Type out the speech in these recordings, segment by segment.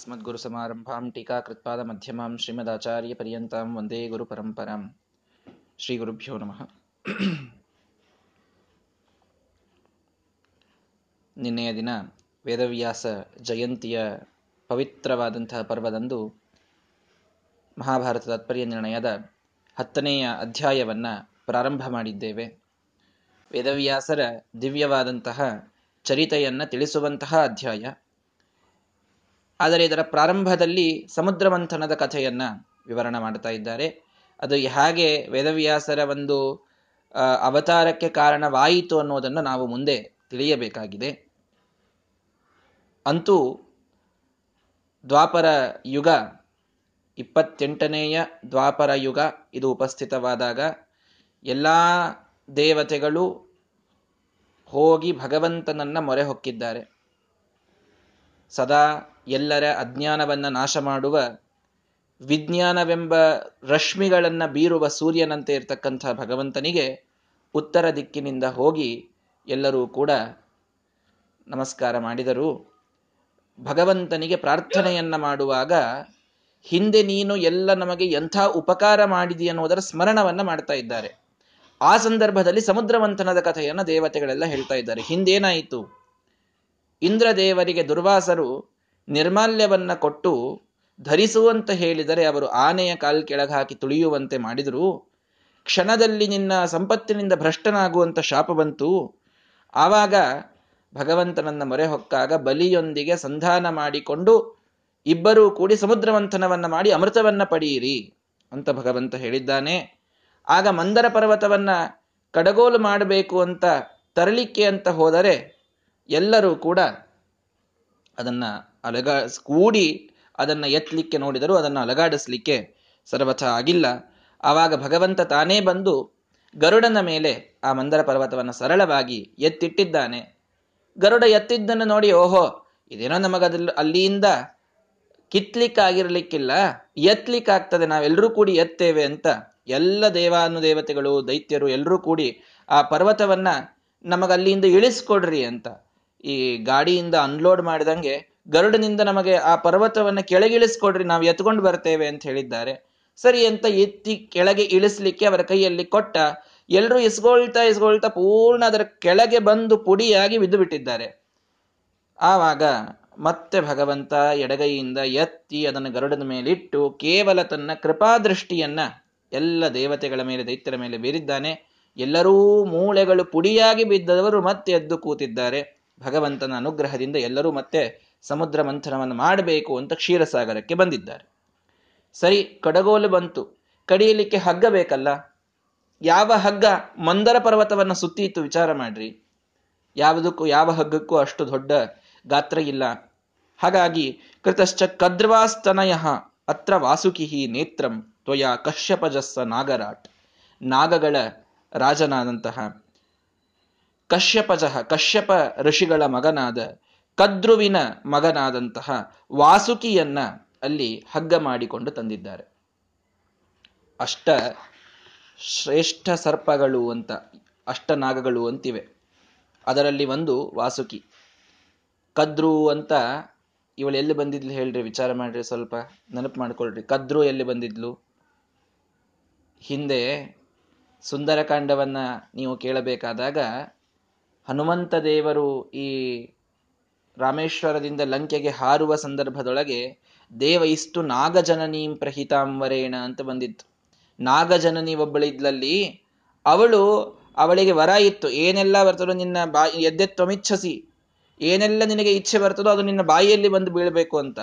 अस्मद्गुरुसमारम्भां टीकाकृत्पादमध्यमां श्रीमदाचार्यपर्यन्तां ವಂದೇ ಗುರುಪರಂಪರಾಂ ಶ್ರೀ ಗುರುಭ್ಯೋ ನಮಃ ನಿನ್ನೆಯ ದಿನ ವೇದವ್ಯಾಸ ಜಯಂತಿಯ ಪವಿತ್ರವಾದಂತಹ ಪರ್ವದಂದು ಮಹಾಭಾರತ ತಾತ್ಪರ್ಯ ನಿರ್ಣಯದ ಹತ್ತನೆಯ ಅಧ್ಯಾಯವನ್ನು ಪ್ರಾರಂಭ ಮಾಡಿದ್ದೇವೆ ವೇದವ್ಯಾಸರ ದಿವ್ಯವಾದಂತಹ ಚರಿತೆಯನ್ನು ತಿಳಿಸುವಂತಹ ಅಧ್ಯಾಯ ಆದರೆ ಇದರ ಪ್ರಾರಂಭದಲ್ಲಿ ಸಮುದ್ರ ಮಂಥನದ ಕಥೆಯನ್ನ ವಿವರಣೆ ಮಾಡ್ತಾ ಇದ್ದಾರೆ. ಅದು ಹೇಗೆ ವೇದವ್ಯಾಸರ ಒಂದು ಅವತಾರಕ್ಕೆ ಕಾರಣವಾಯಿತು ಅನ್ನೋದನ್ನು ನಾವು ಮುಂದೆ ತಿಳಿಯಬೇಕಾಗಿದೆ. ಅಂತೂ ದ್ವಾಪರ ಯುಗ, ಇಪ್ಪತ್ತೆಂಟನೆಯ ದ್ವಾಪರ ಯುಗ, ಇದು ಉಪಸ್ಥಿತವಾದಾಗ ಎಲ್ಲ ದೇವತೆಗಳು ಹೋಗಿ ಭಗವಂತನನ್ನ ಮೊರೆ ಹೊಕ್ಕಿದ್ದಾರೆ. ಸದಾ ಎಲ್ಲರ ಅಜ್ಞಾನವನ್ನು ನಾಶ ಮಾಡುವ ವಿಜ್ಞಾನವೆಂಬ ರಶ್ಮಿಗಳನ್ನು ಬೀರುವ ಸೂರ್ಯನಂತೆ ಇರತಕ್ಕಂಥ ಭಗವಂತನಿಗೆ ಉತ್ತರ ದಿಕ್ಕಿನಿಂದ ಹೋಗಿ ಎಲ್ಲರೂ ಕೂಡ ನಮಸ್ಕಾರ ಮಾಡಿದರು. ಭಗವಂತನಿಗೆ ಪ್ರಾರ್ಥನೆಯನ್ನ ಮಾಡುವಾಗ, ಹಿಂದೆ ನೀನು ಎಲ್ಲ ನಮಗೆ ಎಂಥ ಉಪಕಾರ ಮಾಡಿದಿ ಅನ್ನೋದರ ಸ್ಮರಣವನ್ನ ಮಾಡ್ತಾ ಇದ್ದಾರೆ. ಆ ಸಂದರ್ಭದಲ್ಲಿ ಸಮುದ್ರವಂತನದ ಕಥೆಯನ್ನು ದೇವತೆಗಳೆಲ್ಲ ಹೇಳ್ತಾ ಇದ್ದಾರೆ. ಹಿಂದೇನಾಯಿತು? ಇಂದ್ರದೇವರಿಗೆ ದುರ್ವಾಸರು ನಿರ್ಮಾಲ್ಯವನ್ನ ಕೊಟ್ಟು ಧರಿಸುವಂತ ಹೇಳಿದರೆ ಅವರು ಆನೆಯ ಕಾಲ್ ಕೆಳಗೆ ಹಾಕಿ ತುಳಿಯುವಂತೆ ಮಾಡಿದರು. ಕ್ಷಣದಲ್ಲಿ ನಿನ್ನ ಸಂಪತ್ತಿನಿಂದ ಭ್ರಷ್ಟನಾಗುವಂಥ ಶಾಪ ಬಂತು. ಆವಾಗ ಭಗವಂತನನ್ನ ಮೊರೆ ಹೊಕ್ಕಾಗ ಬಲಿಯೊಂದಿಗೆ ಸಂಧಾನ ಮಾಡಿಕೊಂಡು ಇಬ್ಬರೂ ಕೂಡಿ ಸಮುದ್ರ ಮಂಥನವನ್ನು ಮಾಡಿ ಅಮೃತವನ್ನ ಪಡೆಯಿರಿ ಅಂತ ಭಗವಂತ ಹೇಳಿದ್ದಾನೆ. ಆಗ ಮಂದರ ಪರ್ವತವನ್ನ ಕಡಗೋಲು ಮಾಡಬೇಕು ಅಂತ ತರಲಿಕ್ಕೆ ಅಂತ ಹೋದರೆ ಎಲ್ಲರೂ ಕೂಡ ಅದನ್ನ ಅಲಗ ಕೂಡಿ ಅದನ್ನು ಎತ್ತಲಿಕ್ಕೆ ನೋಡಿದರೂ ಅದನ್ನು ಅಲಗಾಡಿಸ್ಲಿಕ್ಕೆ ಸರ್ವಥ ಆಗಿಲ್ಲ. ಆವಾಗ ಭಗವಂತ ತಾನೇ ಬಂದು ಗರುಡನ ಮೇಲೆ ಆ ಮಂದರ ಪರ್ವತವನ್ನು ಸರಳವಾಗಿ ಎತ್ತಿಟ್ಟಿದ್ದಾನೆ. ಗರುಡ ಎತ್ತಿದ್ದನ್ನು ನೋಡಿ, ಓಹೋ, ಇದೇನೋ ನಮಗದಲ್ಲಿ ಅಲ್ಲಿಯಿಂದ ಕಿತ್ಲಿಕ್ಕಾಗಿರ್ಲಿಕ್ಕಿಲ್ಲ ಎತ್ತಲಿಕ್ಕಾಗ್ತದೆ ನಾವೆಲ್ಲರೂ ಕೂಡಿ ಎತ್ತೇವೆ ಅಂತ ಎಲ್ಲ ದೇವಾನುದೇವತೆಗಳು, ದೈತ್ಯರು ಎಲ್ಲರೂ ಕೂಡಿ ಆ ಪರ್ವತವನ್ನ ನಮಗಲ್ಲಿಂದ ಇಳಿಸ್ಕೊಡ್ರಿ ಅಂತ ಈ ಗಾಡಿಯಿಂದ ಅನ್ಲೋಡ್ ಮಾಡಿದಂಗೆ ಗರುಡನಿಂದ ನಮಗೆ ಆ ಪರ್ವತವನ್ನು ಕೆಳಗಿಳಿಸ್ಕೊಡ್ರಿ, ನಾವು ಎತ್ಕೊಂಡು ಬರ್ತೇವೆ ಅಂತ ಹೇಳಿದ್ದಾರೆ. ಸರಿ ಅಂತ ಎತ್ತಿ ಕೆಳಗೆ ಇಳಿಸ್ಲಿಕ್ಕೆ ಅವರ ಕೈಯಲ್ಲಿ ಕೊಟ್ಟ ಎಲ್ಲರೂ ಇಸ್ಕೊಳ್ತಾ ಇಸ್ಕೊಳ್ತಾ ಪೂರ್ಣ ಅದರ ಕೆಳಗೆ ಬಂದು ಪುಡಿಯಾಗಿ ಬಿದ್ದು ಬಿಟ್ಟಿದ್ದಾರೆ ಆವಾಗ ಮತ್ತೆ ಭಗವಂತ ಎಡಗೈಯಿಂದ ಎತ್ತಿ ಅದನ್ನು ಗರುಡನ ಮೇಲಿಟ್ಟು ಕೇವಲ ತನ್ನ ಕೃಪಾದೃಷ್ಟಿಯನ್ನ ಎಲ್ಲ ದೇವತೆಗಳ ಮೇಲೆ, ದೈತ್ಯರ ಮೇಲೆ ಬೀರಿದ್ದಾನೆ. ಎಲ್ಲರೂ ಮೂಳೆಗಳು ಪುಡಿಯಾಗಿ ಬಿದ್ದವರು ಮತ್ತೆ ಎದ್ದು ಕೂತಿದ್ದಾರೆ. ಭಗವಂತನ ಅನುಗ್ರಹದಿಂದ ಎಲ್ಲರೂ ಮತ್ತೆ ಸಮುದ್ರ ಮಂಥನವನ್ನು ಮಾಡಬೇಕು ಅಂತ ಕ್ಷೀರಸಾಗರಕ್ಕೆ ಬಂದಿದ್ದಾರೆ. ಸರಿ, ಕಡಗೋಲು ಬಂತು. ಕಡಿಯಲಿಕ್ಕೆ ಹಗ್ಗ ಬೇಕಲ್ಲ? ಯಾವ ಹಗ್ಗ ಮಂದರ ಪರ್ವತವನ್ನು ಸುತ್ತೀತು ವಿಚಾರ ಮಾಡ್ರಿ. ಯಾವುದಕ್ಕೂ, ಯಾವ ಹಗ್ಗಕ್ಕೂ ಅಷ್ಟು ದೊಡ್ಡ ಗಾತ್ರ ಇಲ್ಲ. ಹಾಗಾಗಿ, ಕೃತಶ್ಚ ಕದ್ರವಾಸ್ತನಯ ಅತ್ರ ವಾಸುಕಿಹಿ ನೇತ್ರಂ ತ್ವಯ ಕಶ್ಯಪಜಸ್ಸ ನಾಗರಾಟ್. ನಾಗಗಳ ರಾಜನಾದಂತಹ ಕಶ್ಯಪಜಃ, ಕಶ್ಯಪ ಋಷಿಗಳ ಮಗನಾದ ಕದ್ರುವಿನ ಮಗನಾದಂತಹ ವಾಸುಕಿಯನ್ನ ಅಲ್ಲಿ ಹಗ್ಗ ಮಾಡಿಕೊಂಡು ತಂದಿದ್ದಾರೆ. ಅಷ್ಟ ಶ್ರೇಷ್ಠ ಸರ್ಪಗಳು ಅಂತ, ಅಷ್ಟ ನಾಗಗಳು ಅಂತಿವೆ. ಅದರಲ್ಲಿ ಒಂದು ವಾಸುಕಿ. ಕದ್ರು ಅಂತ ಇವಳು ಎಲ್ಲಿ ಬಂದಿದ್ಲು ಹೇಳ್ರಿ, ವಿಚಾರ ಮಾಡ್ರಿ ಸ್ವಲ್ಪ, ನೆನಪು ಮಾಡ್ಕೊಳ್ರಿ. ಕದ್ರು ಎಲ್ಲಿ ಬಂದಿದ್ಲು? ಹಿಂದೆ ಸುಂದರಕಾಂಡವನ್ನ ನೀವು ಕೇಳಬೇಕಾದಾಗ ಹನುಮಂತ ದೇವರು ಈ ರಾಮೇಶ್ವರದಿಂದ ಲಂಕೆಗೆ ಹಾರುವ ಸಂದರ್ಭದೊಳಗೆ, ದೇವ ಇಷ್ಟು ನಾಗಜನನೀಂ ಪ್ರಹಿತಾಂವರೇಣ ಅಂತ ಬಂದಿತ್ತು. ನಾಗಜನನಿ ಒಬ್ಬಳಿದ್ಲಲ್ಲಿ, ಅವಳು ಅವಳಿಗೆ ವರ ಇತ್ತು. ಏನೆಲ್ಲ ಬರ್ತದೋ ನಿನ್ನ ಬಾಯಿ ಎದ್ದೆತ್ವಮಿಚ್ಛಸಿ ಏನೆಲ್ಲ ನಿನಗೆ ಇಚ್ಛೆ ಬರ್ತದೋ ಅದು ನಿನ್ನ ಬಾಯಿಯಲ್ಲಿ ಬಂದು ಬೀಳಬೇಕು ಅಂತ.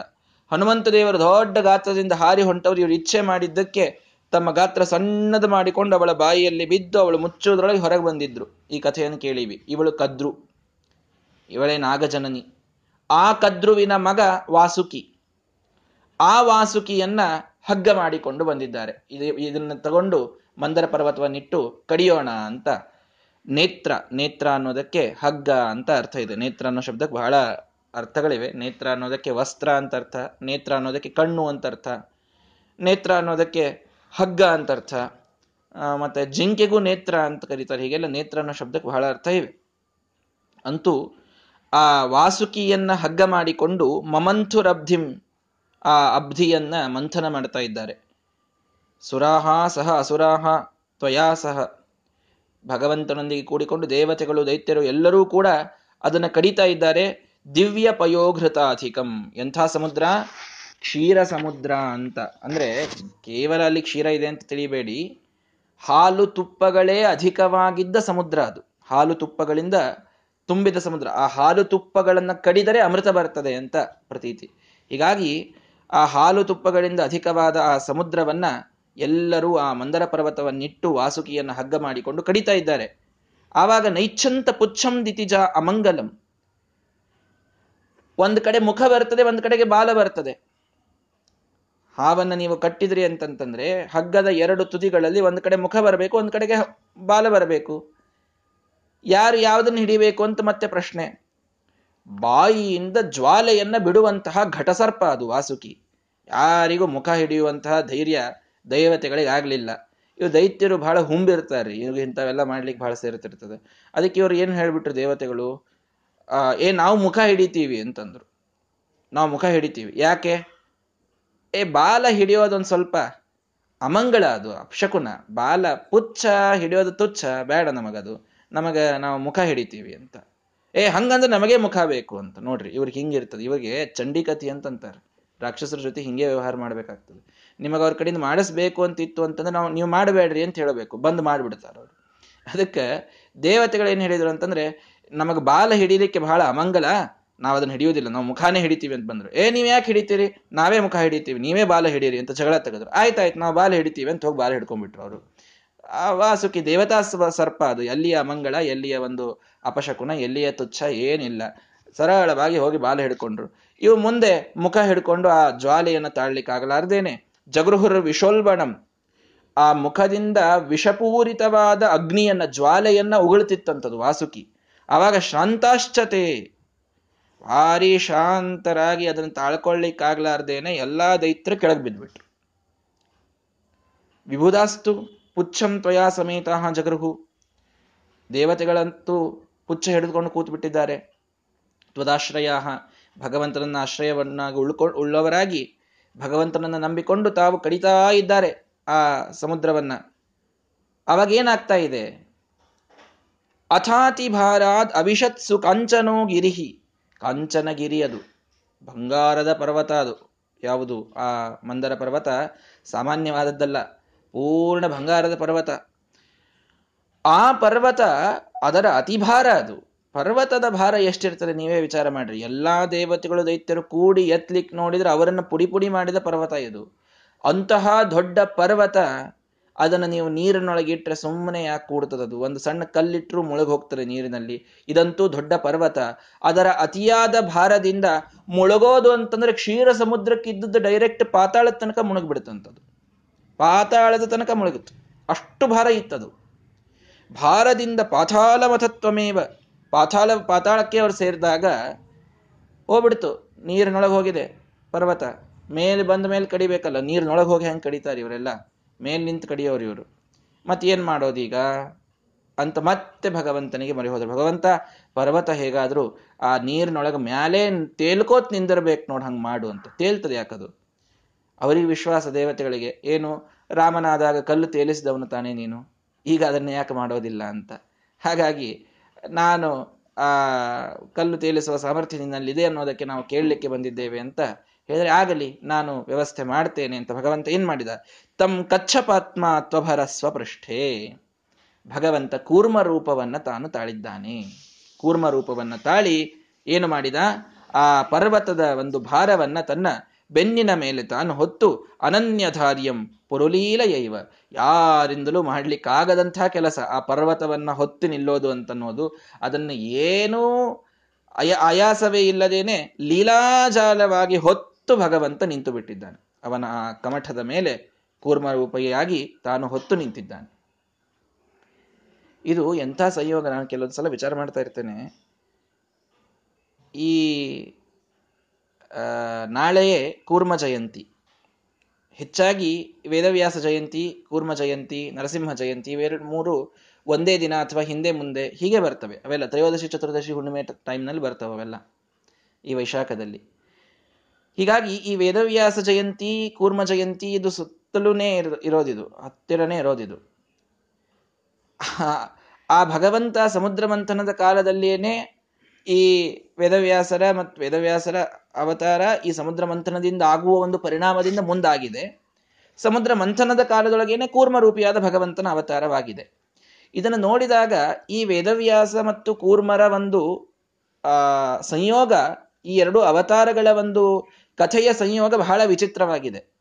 ಹನುಮಂತ ದೇವರು ದೊಡ್ಡ ಗಾತ್ರದಿಂದ ಹಾರಿ ಹೊಂಟವರು. ಇವರು ಇಚ್ಛೆ ಮಾಡಿದ್ದಕ್ಕೆ ತಮ್ಮ ಗಾತ್ರ ಸಣ್ಣದು ಮಾಡಿಕೊಂಡು ಅವಳ ಬಾಯಿಯಲ್ಲಿ ಬಿದ್ದು ಅವಳು ಮುಚ್ಚುವುದರೊಳಗೆ ಹೊರಗೆ ಬಂದಿದ್ರು. ಈ ಕಥೆಯನ್ನು ಕೇಳಿವಿ. ಇವಳು ಕದ್ರು. ಇವಳೇ ನಾಗಜನನಿ. ಆ ಕದ್ರುವಿನ ಮಗ ವಾಸುಕಿ. ಆ ವಾಸುಕಿಯನ್ನ ಹಗ್ಗ ಮಾಡಿಕೊಂಡು ಬಂದಿದ್ದಾರೆ. ಇದು ಇದನ್ನ ತಗೊಂಡು ಮಂದರ ಪರ್ವತವನ್ನಿಟ್ಟು ಕಡಿಯೋಣ ಅಂತ ನೇತ್ರ ನೇತ್ರ ಅನ್ನೋದಕ್ಕೆ ಹಗ್ಗ ಅಂತ ಅರ್ಥ ಇದೆ. ನೇತ್ರ ಅನ್ನೋ ಶಬ್ದಕ್ಕೆ ಬಹಳ ಅರ್ಥಗಳಿವೆ. ನೇತ್ರ ಅನ್ನೋದಕ್ಕೆ ವಸ್ತ್ರ ಅಂತ ಅರ್ಥ, ನೇತ್ರ ಅನ್ನೋದಕ್ಕೆ ಕಣ್ಣು ಅಂತ ಅರ್ಥ, ನೇತ್ರ ಅನ್ನೋದಕ್ಕೆ ಹಗ್ಗ ಅಂತ ಅರ್ಥ ಮತ್ತೆ ಜಿಂಕೆಗೂ ನೇತ್ರ ಅಂತ ಕರೀತಾರೆ. ಹೀಗೆಲ್ಲ ನೇತ್ರ ಅನ್ನೋ ಶಬ್ದಕ್ಕೆ ಬಹಳ ಅರ್ಥ ಇವೆ. ಅಂತೂ ಆ ವಾಸುಕಿಯನ್ನ ಹಗ್ಗ ಮಾಡಿಕೊಂಡು ಮಮಂಥುರಬ್ಧಿಂ ಆ ಅಬ್ಧಿಯನ್ನ ಮಂಥನ ಮಾಡ್ತಾ ಇದ್ದಾರೆ. ಸುರಾಹ ಸಹ ಅಸುರಾಹ, ತ್ವಯಾ ಸಹ. ಭಗವಂತನೊಂದಿಗೆ ಕೂಡಿಕೊಂಡು ದೇವತೆಗಳು, ದೈತ್ಯರು ಎಲ್ಲರೂ ಕೂಡ ಅದನ್ನು ಕಡಿತಾ ಇದ್ದಾರೆ. ದಿವ್ಯ ಪಯೋಘೃತಾಧಿಕಂ. ಎಂಥ ಸಮುದ್ರ? ಕ್ಷೀರ ಸಮುದ್ರ ಅಂತ. ಅಂದ್ರೆ ಕೇವಲ ಅಲ್ಲಿ ಕ್ಷೀರ ಇದೆ ಅಂತ ತಿಳಿಬೇಡಿ. ಹಾಲು ತುಪ್ಪಗಳೇ ಅಧಿಕವಾಗಿದ್ದ ಸಮುದ್ರ ಅದು. ಹಾಲು ತುಪ್ಪಗಳಿಂದ ತುಂಬಿದ ಸಮುದ್ರ, ಆ ಹಾಲು ತುಪ್ಪಗಳನ್ನು ಕಡಿದರೆ ಅಮೃತ ಬರ್ತದೆ ಅಂತ ಪ್ರತೀತಿ. ಹೀಗಾಗಿ ಆ ಹಾಲು ತುಪ್ಪಗಳಿಂದ ಅಧಿಕವಾದ ಆ ಸಮುದ್ರವನ್ನ ಎಲ್ಲರೂ ಆ ಮಂದರ ಪರ್ವತವನ್ನಿಟ್ಟು ವಾಸುಕಿಯನ್ನು ಹಗ್ಗ ಮಾಡಿಕೊಂಡು ಕಡಿತಾ ಇದ್ದಾರೆ. ಆವಾಗ ನೈಚ್ಛಂತ ಪುಚ್ಛಂ ದಿತಿಜ ಅಮಂಗಲಂ. ಒಂದು ಕಡೆ ಮುಖ ಬರ್ತದೆ, ಒಂದು ಕಡೆಗೆ ಬಾಲ ಬರ್ತದೆ. ಹಾವನ್ನ ನೀವು ಕಟ್ಟಿದ್ರಿ ಅಂತಂತಂದ್ರೆ ಹಗ್ಗದ ಎರಡು ತುದಿಗಳಲ್ಲಿ ಒಂದು ಕಡೆ ಮುಖ ಬರಬೇಕು, ಒಂದ್ ಕಡೆಗೆ ಬಾಲ ಬರಬೇಕು. ಯಾರು ಯಾವುದನ್ನು ಹಿಡಿಬೇಕು ಅಂತ ಮತ್ತೆ ಪ್ರಶ್ನೆ. ಬಾಯಿಯಿಂದ ಜ್ವಾಲೆಯನ್ನ ಬಿಡುವಂತಹ ಘಟಸರ್ಪ ಅದು ವಾಸುಕಿ. ಯಾರಿಗೂ ಮುಖ ಹಿಡಿಯುವಂತಹ ಧೈರ್ಯ ದೈವತೆಗಳಿಗೆ ಆಗ್ಲಿಲ್ಲ ಇವು ದೈತ್ಯರು ಬಹಳ ಹುಂಬಿರ್ತಾರೆ. ಇವ್ರಿಗೆ ಇಂಥವೆಲ್ಲ ಮಾಡ್ಲಿಕ್ಕೆ ಬಹಳ ಸೇರ್ತಿರ್ತದೆ. ಅದಕ್ಕೆ ಇವ್ರು ಏನು ಹೇಳ್ಬಿಟ್ರು ದೇವತೆಗಳು? ಏ, ನಾವು ಮುಖ ಹಿಡಿತೀವಿ ಅಂತಂದ್ರು. ನಾವು ಮುಖ ಹಿಡಿತೀವಿ. ಯಾಕೆ? ಏ, ಬಾಲ ಹಿಡಿಯೋದೊಂದು ಸ್ವಲ್ಪ ಅಮಂಗಳ ಅದು, ಅಪ್ಶಕುನ. ಬಾಲ ಪುಚ್ಛ ಹಿಡಿಯೋದು ತುಚ್ಛ, ಬೇಡ ನಮಗದು. ನಮಗ ನಾವು ಮುಖ ಹಿಡಿತೀವಿ ಅಂತ. ಏ, ಹಂಗಂದ್ರೆ ನಮಗೆ ಮುಖ ಬೇಕು ಅಂತ. ನೋಡ್ರಿ, ಇವ್ರಿಗೆ ಹಿಂಗಿರ್ತದೆ ಇವ್ರಿಗೆ ಚಂಡಿಕತಿ ಅಂತಂತಾರೆ. ರಾಕ್ಷಸರ ಜೊತೆ ಹಿಂಗೆ ವ್ಯವಹಾರ ಮಾಡ್ಬೇಕಾಗ್ತದೆ. ನಿಮಗೆ ಅವ್ರ ಕಡೆಯಿಂದ ಮಾಡಿಸ್ಬೇಕು ಅಂತ ಇತ್ತು ಅಂತಂದ್ರೆ ನಾವು, ನೀವು ಮಾಡಬೇಡ್ರಿ ಅಂತ ಹೇಳಬೇಕು. ಬಂದ್ ಮಾಡಿಬಿಡ್ತಾರೆ ಅವರು. ಅದಕ್ಕೆ ದೇವತೆಗಳು ಏನು ಹೇಳಿದ್ರು ಅಂತಂದ್ರೆ, ನಮಗೆ ಬಾಲ ಹಿಡಿಲಿಕ್ಕೆ ಬಹಳ ಅಮಂಗಲ. ನಾವು ಅದನ್ನ ಹಿಡಿಯೋದಿಲ್ಲ ನಾವು ಮುಖಾನೇ ಹಿಡಿತೀವಿ ಅಂತ ಬಂದ್ರು. ಏ, ನೀವು ಯಾಕೆ ಹಿಡಿತೀರಿ? ನಾವೇ ಮುಖ ಹಿಡಿತೀವಿ. ನೀವೇ ಬಾಲ ಹಿಡೀರಿ ಅಂತ ಜಗಳ ತೆಗೆದ್ರು. ಆಯ್ತಾಯ್ತು, ನಾವು ಬಾಲ ಹಿಡಿತೀವಿ ಅಂತ ಹೋಗಿ ಬಾಲ ಹಿಡ್ಕೊಂಡ್ಬಿಟ್ರು ಅವರು. ಆ ವಾಸುಕಿ ದೇವತಾ ಸರ್ಪ ಅದು. ಎಲ್ಲಿಯ ಮಂಗಳ, ಎಲ್ಲಿಯ ಒಂದು ಅಪಶಕುನ, ಎಲ್ಲಿಯ ತುಚ್ಛ ಏನಿಲ್ಲ. ಸರಳವಾಗಿ ಹೋಗಿ ಬಾಲ ಹಿಡ್ಕೊಂಡ್ರು. ಇವು ಮುಂದೆ ಮುಖ ಹಿಡ್ಕೊಂಡು ಆ ಜ್ವಾಲೆಯನ್ನು ತಾಳ್ಲಿಕ್ಕಾಗಲಾರ್ದೇನೆ. ಜಗೃಹುರ್ ವಿಶೋಲ್ಬಣಂ. ಆ ಮುಖದಿಂದ ವಿಷಪೂರಿತವಾದ ಅಗ್ನಿಯನ್ನ, ಜ್ವಾಲೆಯನ್ನ ಉಗುಳ್ತಿತ್ತಂಥದ್ದು ವಾಸುಕಿ. ಆವಾಗ ಶಾಂತಾಶ್ಚತೆ. ಭಾರಿ ಶಾಂತರಾಗಿ ಅದನ್ನು ತಾಳ್ಕೊಳ್ಳಿಕ್ಕಾಗ್ಲಾರ್ದೇನೆ ಎಲ್ಲಾ ದೈತ್ಯ ಕೆಳಗೆ ಬಿದ್ಬಿಟ್ರು. ವಿಭುದಾಸ್ತು ಪುಚ್ಛಂ ತ್ವಯಾ ಸಮೇತ ಜಗರುಹು ದೇವತೆಗಳಂತೂ ಪುಚ್ಛ ಹಿಡಿದುಕೊಂಡು ಕೂತು ಬಿಟ್ಟಿದ್ದಾರೆ ತ್ವದಾಶ್ರಯ ಭಗವಂತನನ್ನ ಆಶ್ರಯವನ್ನಾಗಿ ಉಳ್ಕೊ, ಉಳ್ಳವರಾಗಿ ಭಗವಂತನನ್ನ ನಂಬಿಕೊಂಡು ತಾವು ಕಡಿತಾ ಇದ್ದಾರೆ ಆ ಸಮುದ್ರವನ್ನ. ಅವಾಗ ಏನಾಗ್ತಾ ಇದೆ? ಅಥಾತಿ ಭಾರಾದ್ ಅವಿಷತ್ಸು ಕಾಂಚನೋ ಗಿರಿಹಿ. ಕಾಂಚನಗಿರಿ ಅದು. ಬಂಗಾರದ ಪರ್ವತ ಅದು. ಯಾವುದು? ಆ ಮಂದರ ಪರ್ವತ ಸಾಮಾನ್ಯವಾದದ್ದಲ್ಲ. ಪೂರ್ಣ ಬಂಗಾರದ ಪರ್ವತ. ಆ ಪರ್ವತ ಅದರ ಅತಿಭಾರ ಅದು. ಪರ್ವತದ ಭಾರ ಎಷ್ಟಿರ್ತದೆ ನೀವೇ ವಿಚಾರ ಮಾಡ್ರಿ. ಎಲ್ಲಾ ದೇವತೆಗಳು, ದೈತ್ಯರು ಕೂಡಿ ಎತ್ಲಿಕ್ ನೋಡಿದ್ರೆ ಅವರನ್ನು ಪುಡಿ ಪುಡಿ ಮಾಡಿದ ಪರ್ವತ ಇದು. ಅಂತಹ ದೊಡ್ಡ ಪರ್ವತ ಅದನ್ನು ನೀವು ನೀರಿನೊಳಗೆ ಇಟ್ಟರೆ ಸುಮ್ಮನೆ ಯಾಕೆ ಕೂಡ್ತದದು ಒಂದು ಸಣ್ಣ ಕಲ್ಲಿಟ್ಟರು ಮುಳುಗ್ ಹೋಗ್ತದೆ ನೀರಿನಲ್ಲಿ. ಇದಂತೂ ದೊಡ್ಡ ಪರ್ವತ. ಅದರ ಅತಿಯಾದ ಭಾರದಿಂದ ಮುಳುಗೋದು ಅಂತಂದ್ರೆ ಕ್ಷೀರ ಸಮುದ್ರಕ್ಕೆ ಇದ್ದದ್ದು ಡೈರೆಕ್ಟ್ ಪಾತಾಳದ ತನಕ ಮುಳುಗ್ಬಿಡುತ್ತಂಥದ್ದು ಪಾತಾಳದ ತನಕ ಮುಳುಗುತ್ತೆ ಅಷ್ಟು ಭಾರ ಇತ್ತದು. ಭಾರದಿಂದ ಪಾತಾಳ ಮಥತ್ವಮೇವ ಪಾತಾಳ, ಪಾತಾಳಕ್ಕೆ ಅವರು ಸೇರಿದಾಗ ಹೋಗ್ಬಿಡ್ತು. ನೀರಿನೊಳಗೆ ಹೋಗಿದೆ ಪರ್ವತ. ಮೇಲೆ ಬಂದ ಮೇಲೆ ಕಡಿಬೇಕಲ್ಲ, ನೀರಿನೊಳಗೆ ಹೋಗಿ ಹೆಂಗೆ ಕಡಿತಾರೆ ಇವರೆಲ್ಲ? ಮೇಲೆ ನಿಂತು ಕಡಿಯೋರು ಇವರು. ಮತ್ತೇನು ಮಾಡೋದೀಗ? ಅಂತ ಮತ್ತೆ ಭಗವಂತನಿಗೆ ಮರಿ ಹೋದ್ರು. ಭಗವಂತ, ಪರ್ವತ ಹೇಗಾದರೂ ಆ ನೀರಿನೊಳಗೆ ಮ್ಯಾಲೆ ತೇಲ್ಕೋತ್ ನಿಂದಿರ್ಬೇಕು ನೋಡಿ ಹಂಗೆ ಮಾಡು ಅಂತ. ತೇಲ್ತದೆ ಯಾಕದು? ಅವರಿಗೆ ವಿಶ್ವಾಸ ದೇವತೆಗಳಿಗೆ, ಏನು, ರಾಮನಾದಾಗ ಕಲ್ಲು ತೇಲಿಸಿದವನು ತಾನೇ ನೀನು? ಈಗ ಅದನ್ನು ಯಾಕೆ ಮಾಡೋದಿಲ್ಲ? ಅಂತ. ಹಾಗಾಗಿ ನಾನು, ಆ, ಕಲ್ಲು ತೇಲಿಸುವ ಸಾಮರ್ಥ್ಯ ನಿನ್ನಲ್ಲಿದೆ ಅನ್ನೋದಕ್ಕೆ ನಾವು ಕೇಳಲಿಕ್ಕೆ ಬಂದಿದ್ದೇವೆ ಅಂತ ಹೇಳಿದ್ರೆ, ಆಗಲಿ, ನಾನು ವ್ಯವಸ್ಥೆ ಮಾಡ್ತೇನೆ ಅಂತ ಭಗವಂತ ಏನ್ ಮಾಡಿದ? ತಮ್ ಕಚ್ಚಪಾತ್ಮ ತ್ವಭರ ಸ್ವಪೃಷ್ಠೆ ಭಗವಂತ ಕೂರ್ಮ ರೂಪವನ್ನ ತಾನು ತಾಳಿದ್ದಾನೆ. ಕೂರ್ಮ ರೂಪವನ್ನ ತಾಳಿ ಏನು ಮಾಡಿದ? ಆ ಪರ್ವತದ ಒಂದು ಭಾರವನ್ನ ತನ್ನ ಬೆನ್ನಿನ ಮೇಲೆ ತಾನು ಹೊತ್ತು ಅನನ್ಯಧಾರ್ಯಂ ಪುರುಲೀಲಯೈವ. ಯಾರಿಂದಲೂ ಮಾಡಲಿಕ್ಕಾಗದಂಥ ಕೆಲಸ. ಆ ಪರ್ವತವನ್ನ ಹೊತ್ತು ನಿಲ್ಲೋದು ಅಂತನ್ನೋದು ಅದನ್ನು ಏನೂ ಅಯ, ಆಯಾಸವೇ ಇಲ್ಲದೇನೆ ಲೀಲಾಜಾಲವಾಗಿ ಹೊತ್ತು ಭಗವಂತ ನಿಂತು ಬಿಟ್ಟಿದ್ದಾನೆ ಅವನ ಆ ಕಮಠದ ಮೇಲೆ ಕೂರ್ಮರೂಪಿಯಾಗಿ ತಾನು ಹೊತ್ತು ನಿಂತಿದ್ದಾನೆ. ಇದು ಎಂಥ ಸಂಯೋಗ? ನಾನು ಕೆಲವೊಂದು ಸಲ ವಿಚಾರ ಮಾಡ್ತಾ ಇರ್ತೇನೆ. ಈ ನಾಳೆಯೇ ಕೂರ್ಮ ಜಯಂತಿ. ಹೆಚ್ಚಾಗಿ ವೇದವ್ಯಾಸ ಜಯಂತಿ, ಕೂರ್ಮ ಜಯಂತಿ, ನರಸಿಂಹ ಜಯಂತಿ ಇವೆರಡು ಮೂರು ಒಂದೇ ದಿನ ಅಥವಾ ಹಿಂದೆ ಮುಂದೆ ಹೀಗೆ ಬರ್ತವೆ. ಅವೆಲ್ಲ ತ್ರಯೋದಶಿ, ಚತುರ್ದಶಿ, ಹುಣ್ಣಿಮೆ ಟೈಮ್ನಲ್ಲಿ ಬರ್ತವೆ ಅವೆಲ್ಲ ಈ ವೈಶಾಖದಲ್ಲಿ. ಹೀಗಾಗಿ ಈ ವೇದವ್ಯಾಸ ಜಯಂತಿ, ಕೂರ್ಮ ಜಯಂತಿ ಇದು ಸುತ್ತಲೂನೇ ಇರೋದಿದು. ಹತ್ತಿರನೇ ಇರೋದಿದು. ಆ ಭಗವಂತ ಸಮುದ್ರ ಮಂಥನದ ಕಾಲದಲ್ಲಿಯೇನೆ ಈ ವೇದವ್ಯಾಸರ ಮತ್ತು ವೇದವ್ಯಾಸರ ಅವತಾರ ಈ ಸಮುದ್ರ ಮಂಥನದಿಂದ ಆಗುವ ಒಂದು ಪರಿಣಾಮದಿಂದ ಮುಂದಾಗಿದೆ. ಸಮುದ್ರ ಮಂಥನದ ಕಾಲದೊಳಗೇನೆ ಕೂರ್ಮರೂಪಿಯಾದ ಭಗವಂತನ ಅವತಾರವಾಗಿದೆ. ಇದನ್ನು ನೋಡಿದಾಗ ಈ ವೇದವ್ಯಾಸ ಮತ್ತು ಕೂರ್ಮರ ಒಂದು ಸಂಯೋಗ, ಈ ಎರಡು ಅವತಾರಗಳ ಒಂದು ಕಥೆಯ ಸಂಯೋಗ ಬಹಳ ವಿಚಿತ್ರವಾಗಿದೆ.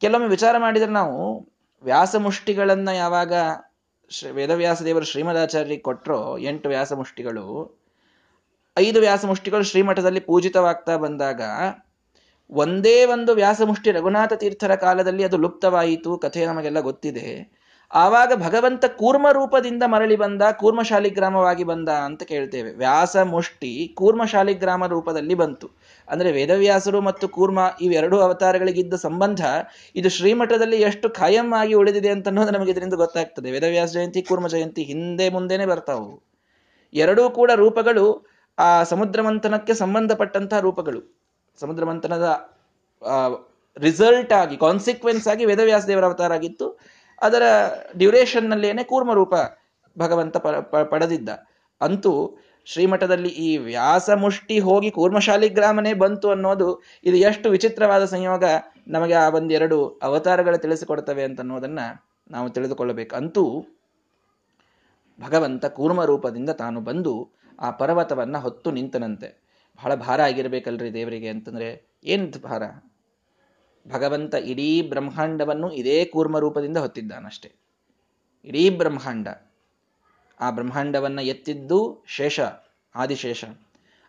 ಕೆಲವೊಮ್ಮೆ ವಿಚಾರ ಮಾಡಿದರೆ ನಾವು ವ್ಯಾಸಮುಷ್ಟಿಗಳನ್ನು ಯಾವಾಗ ವೇದವ್ಯಾಸ ದೇವರು ಶ್ರೀಮದಾಚಾರ್ಯರಿಗೆ ಕೊಟ್ಟರೋ ಎಂಟು ವ್ಯಾಸಮುಷ್ಟಿಗಳು ಐದು ವ್ಯಾಸಮುಷ್ಟಿಗಳು ಶ್ರೀಮಠದಲ್ಲಿ ಪೂಜಿತವಾಗ್ತಾ ಬಂದಾಗ, ಒಂದೇ ಒಂದು ವ್ಯಾಸಮುಷ್ಟಿ ರಘುನಾಥ ತೀರ್ಥರ ಕಾಲದಲ್ಲಿ ಅದು ಲುಪ್ತವಾಯಿತು. ಕಥೆ ನಮಗೆಲ್ಲ ಗೊತ್ತಿದೆ. ಆವಾಗ ಭಗವಂತ ಕೂರ್ಮ ರೂಪದಿಂದ ಮರಳಿ ಬಂದ ಕೂರ್ಮ ಶಾಲಿಗ್ರಾಮವಾಗಿ ಬಂದ ಅಂತ ಕೇಳ್ತೇವೆ. ವ್ಯಾಸ ಮುಷ್ಟಿ ಕೂರ್ಮ ಶಾಲಿಗ್ರಾಮ ರೂಪದಲ್ಲಿ ಬಂತು. ಅಂದ್ರೆ ವೇದವ್ಯಾಸರು ಮತ್ತು ಕೂರ್ಮ ಇವೆರಡು ಅವತಾರಗಳಿಗಿದ್ದ ಸಂಬಂಧ, ಇದು ಶ್ರೀಮಠದಲ್ಲಿ ಎಷ್ಟು ಖಾಯಂ ಆಗಿ ಉಳಿದಿದೆ ಅಂತ ಅನ್ನೋದು ನಮಗೆ ಇದರಿಂದ ಗೊತ್ತಾಗ್ತದೆ. ವೇದವ್ಯಾಸ ಜಯಂತಿ, ಕೂರ್ಮ ಜಯಂತಿ ಹಿಂದೆ ಮುಂದೆನೆ ಬರ್ತಾವು. ಎರಡೂ ಕೂಡ ರೂಪಗಳು ಆ ಸಮುದ್ರ ಮಂಥನಕ್ಕೆ ಸಂಬಂಧಪಟ್ಟಂತಹ ರೂಪಗಳು. ಸಮುದ್ರ ಮಂಥನದ ರಿಸಲ್ಟ್ ಆಗಿ ಕಾನ್ಸಿಕ್ವೆನ್ಸ್ ಆಗಿ ವೇದವ್ಯಾಸ ದೇವರ ಅವತಾರ ಆಗಿತ್ತು. ಅದರ ಡ್ಯೂರೇಷನ್ನಲ್ಲೇನೆ ಕೂರ್ಮ ರೂಪ ಭಗವಂತ ಪಡೆದಿದ್ದ. ಅಂತೂ ಶ್ರೀಮಠದಲ್ಲಿ ಈ ವ್ಯಾಸ ಮುಷ್ಟಿ ಹೋಗಿ ಕೂರ್ಮಶಾಲಿಗ್ರಾಮನೇ ಬಂತು ಅನ್ನೋದು ಇದು ಎಷ್ಟು ವಿಚಿತ್ರವಾದ ಸಂಯೋಗ ನಮಗೆ ಆ ಒಂದೆರಡು ಅವತಾರಗಳು ತಿಳಿಸಿಕೊಡ್ತವೆ ಅಂತ ಅನ್ನೋದನ್ನ ನಾವು ತಿಳಿದುಕೊಳ್ಳಬೇಕು. ಅಂತೂ ಭಗವಂತ ಕೂರ್ಮ ರೂಪದಿಂದ ತಾನು ಬಂದು ಆ ಪರ್ವತವನ್ನ ಹೊತ್ತು ನಿಂತನಂತೆ. ಬಹಳ ಭಾರ ಆಗಿರ್ಬೇಕಲ್ರಿ ದೇವರಿಗೆ ಅಂತಂದ್ರೆ ಏನ್ ಭಾರ? ಭಗವಂತ ಇಡೀ ಬ್ರಹ್ಮಾಂಡವನ್ನು ಇದೇ ಕೂರ್ಮ ರೂಪದಿಂದ ಹೊತ್ತಿದ್ದಾನಷ್ಟೇ. ಇಡೀ ಬ್ರಹ್ಮಾಂಡ. ಆ ಬ್ರಹ್ಮಾಂಡವನ್ನ ಎತ್ತಿದ್ದು ಶೇಷ, ಆದಿಶೇಷ.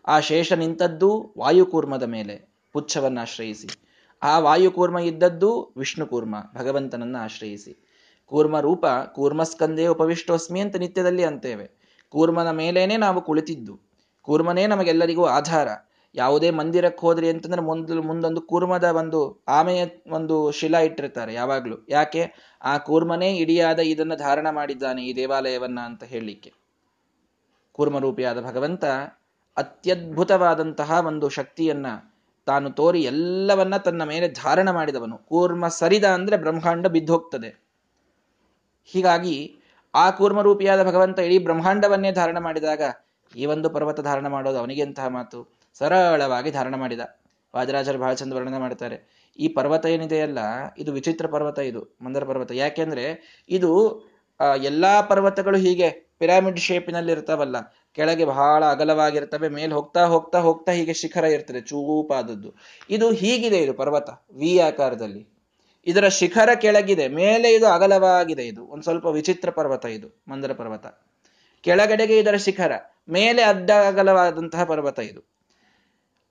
ಆ ಶೇಷ ನಿಂತದ್ದು ವಾಯುಕೂರ್ಮದ ಮೇಲೆ ಪುಚ್ಛವನ್ನ ಆಶ್ರಯಿಸಿ. ಆ ವಾಯುಕೂರ್ಮ ಇದ್ದದ್ದು ವಿಷ್ಣು ಕೂರ್ಮ ಭಗವಂತನನ್ನ ಆಶ್ರಯಿಸಿ. ಕೂರ್ಮ ರೂಪ ಕೂರ್ಮಸ್ಕಂದೇ ಉಪವಿಷ್ಟೋಸ್ಮಿ ಅಂತ ನಿತ್ಯದಲ್ಲಿ ಅಂತೇವೆ. ಕೂರ್ಮನ ಮೇಲೇನೆ ನಾವು ಕುಳಿತಿದ್ದು. ಕೂರ್ಮನೇ ನಮಗೆಲ್ಲರಿಗೂ ಆಧಾರ. ಯಾವುದೇ ಮಂದಿರಕ್ಕೆ ಹೋದ್ರಿ ಅಂತಂದ್ರೆ ಮುಂದಲು ಮುಂದೊಂದು ಕೂರ್ಮದ ಒಂದು ಆಮೆಯ ಒಂದು ಶಿಲಾ ಇಟ್ಟಿರ್ತಾರೆ ಯಾವಾಗ್ಲೂ. ಯಾಕೆ? ಆ ಕೂರ್ಮನೇ ಇಡಿಯಾದ ಇದನ್ನ ಧಾರಣ ಮಾಡಿದ್ದಾನೆ ಈ ದೇವಾಲಯವನ್ನ ಅಂತ ಹೇಳಲಿಕ್ಕೆ. ಕೂರ್ಮರೂಪಿಯಾದ ಭಗವಂತ ಅತ್ಯದ್ಭುತವಾದಂತಹ ಒಂದು ಶಕ್ತಿಯನ್ನ ತಾನು ತೋರಿ ಎಲ್ಲವನ್ನ ತನ್ನ ಮೇಲೆ ಧಾರಣ ಮಾಡಿದವನು. ಕೂರ್ಮ ಸರಿದ ಅಂದ್ರೆ ಬ್ರಹ್ಮಾಂಡ ಬಿದ್ದೋಗ್ತದೆ. ಹೀಗಾಗಿ ಆ ಕೂರ್ಮರೂಪಿಯಾದ ಭಗವಂತ ಇಡೀ ಬ್ರಹ್ಮಾಂಡವನ್ನೇ ಧಾರಣ ಮಾಡಿದಾಗ ಈ ಒಂದು ಪರ್ವತ ಧಾರಣ ಮಾಡೋದು ಅವನಿಗೆ ಎಂತಹ ಮಾತು. ಸರಳವಾಗಿ ಧಾರಣ ಮಾಡಿದ. ವಾದರಾಜರು ಬಹಳ ಚಂದ ವರ್ಣನೆ ಮಾಡ್ತಾರೆ. ಈ ಪರ್ವತ ಏನಿದೆಯಲ್ಲ ಇದು ವಿಚಿತ್ರ ಪರ್ವತ ಇದು, ಮಂದರ ಪರ್ವತ. ಯಾಕೆಂದ್ರೆ ಇದು ಎಲ್ಲಾ ಪರ್ವತಗಳು ಹೀಗೆ ಪಿರಾಮಿಡ್ ಶೇಪಿನಲ್ಲಿ ಇರ್ತಾವಲ್ಲ, ಕೆಳಗೆ ಬಹಳ ಅಗಲವಾಗಿರ್ತವೆ, ಮೇಲೆ ಹೋಗ್ತಾ ಹೋಗ್ತಾ ಹೋಗ್ತಾ ಹೀಗೆ ಶಿಖರ ಇರ್ತದೆ, ಚೂಪಾದದ್ದು. ಇದು ಹೀಗಿದೆ ಇದು ಪರ್ವತ, ವಿ ಆಕಾರದಲ್ಲಿ. ಇದರ ಶಿಖರ ಕೆಳಗಿದೆ. ಮೇಲೆ ಇದು ಅಗಲವಾಗಿದೆ ಇದು. ಒಂದು ಸ್ವಲ್ಪ ವಿಚಿತ್ರ ಪರ್ವತ ಇದು. ಮಂದರ ಪರ್ವತ. ಕೆಳಗಡೆಗೆ ಇದರ ಶಿಖರ. ಮೇಲೆ ಅಡ್ಡ ಅಗಲವಾದಂತಹ ಪರ್ವತ ಇದು.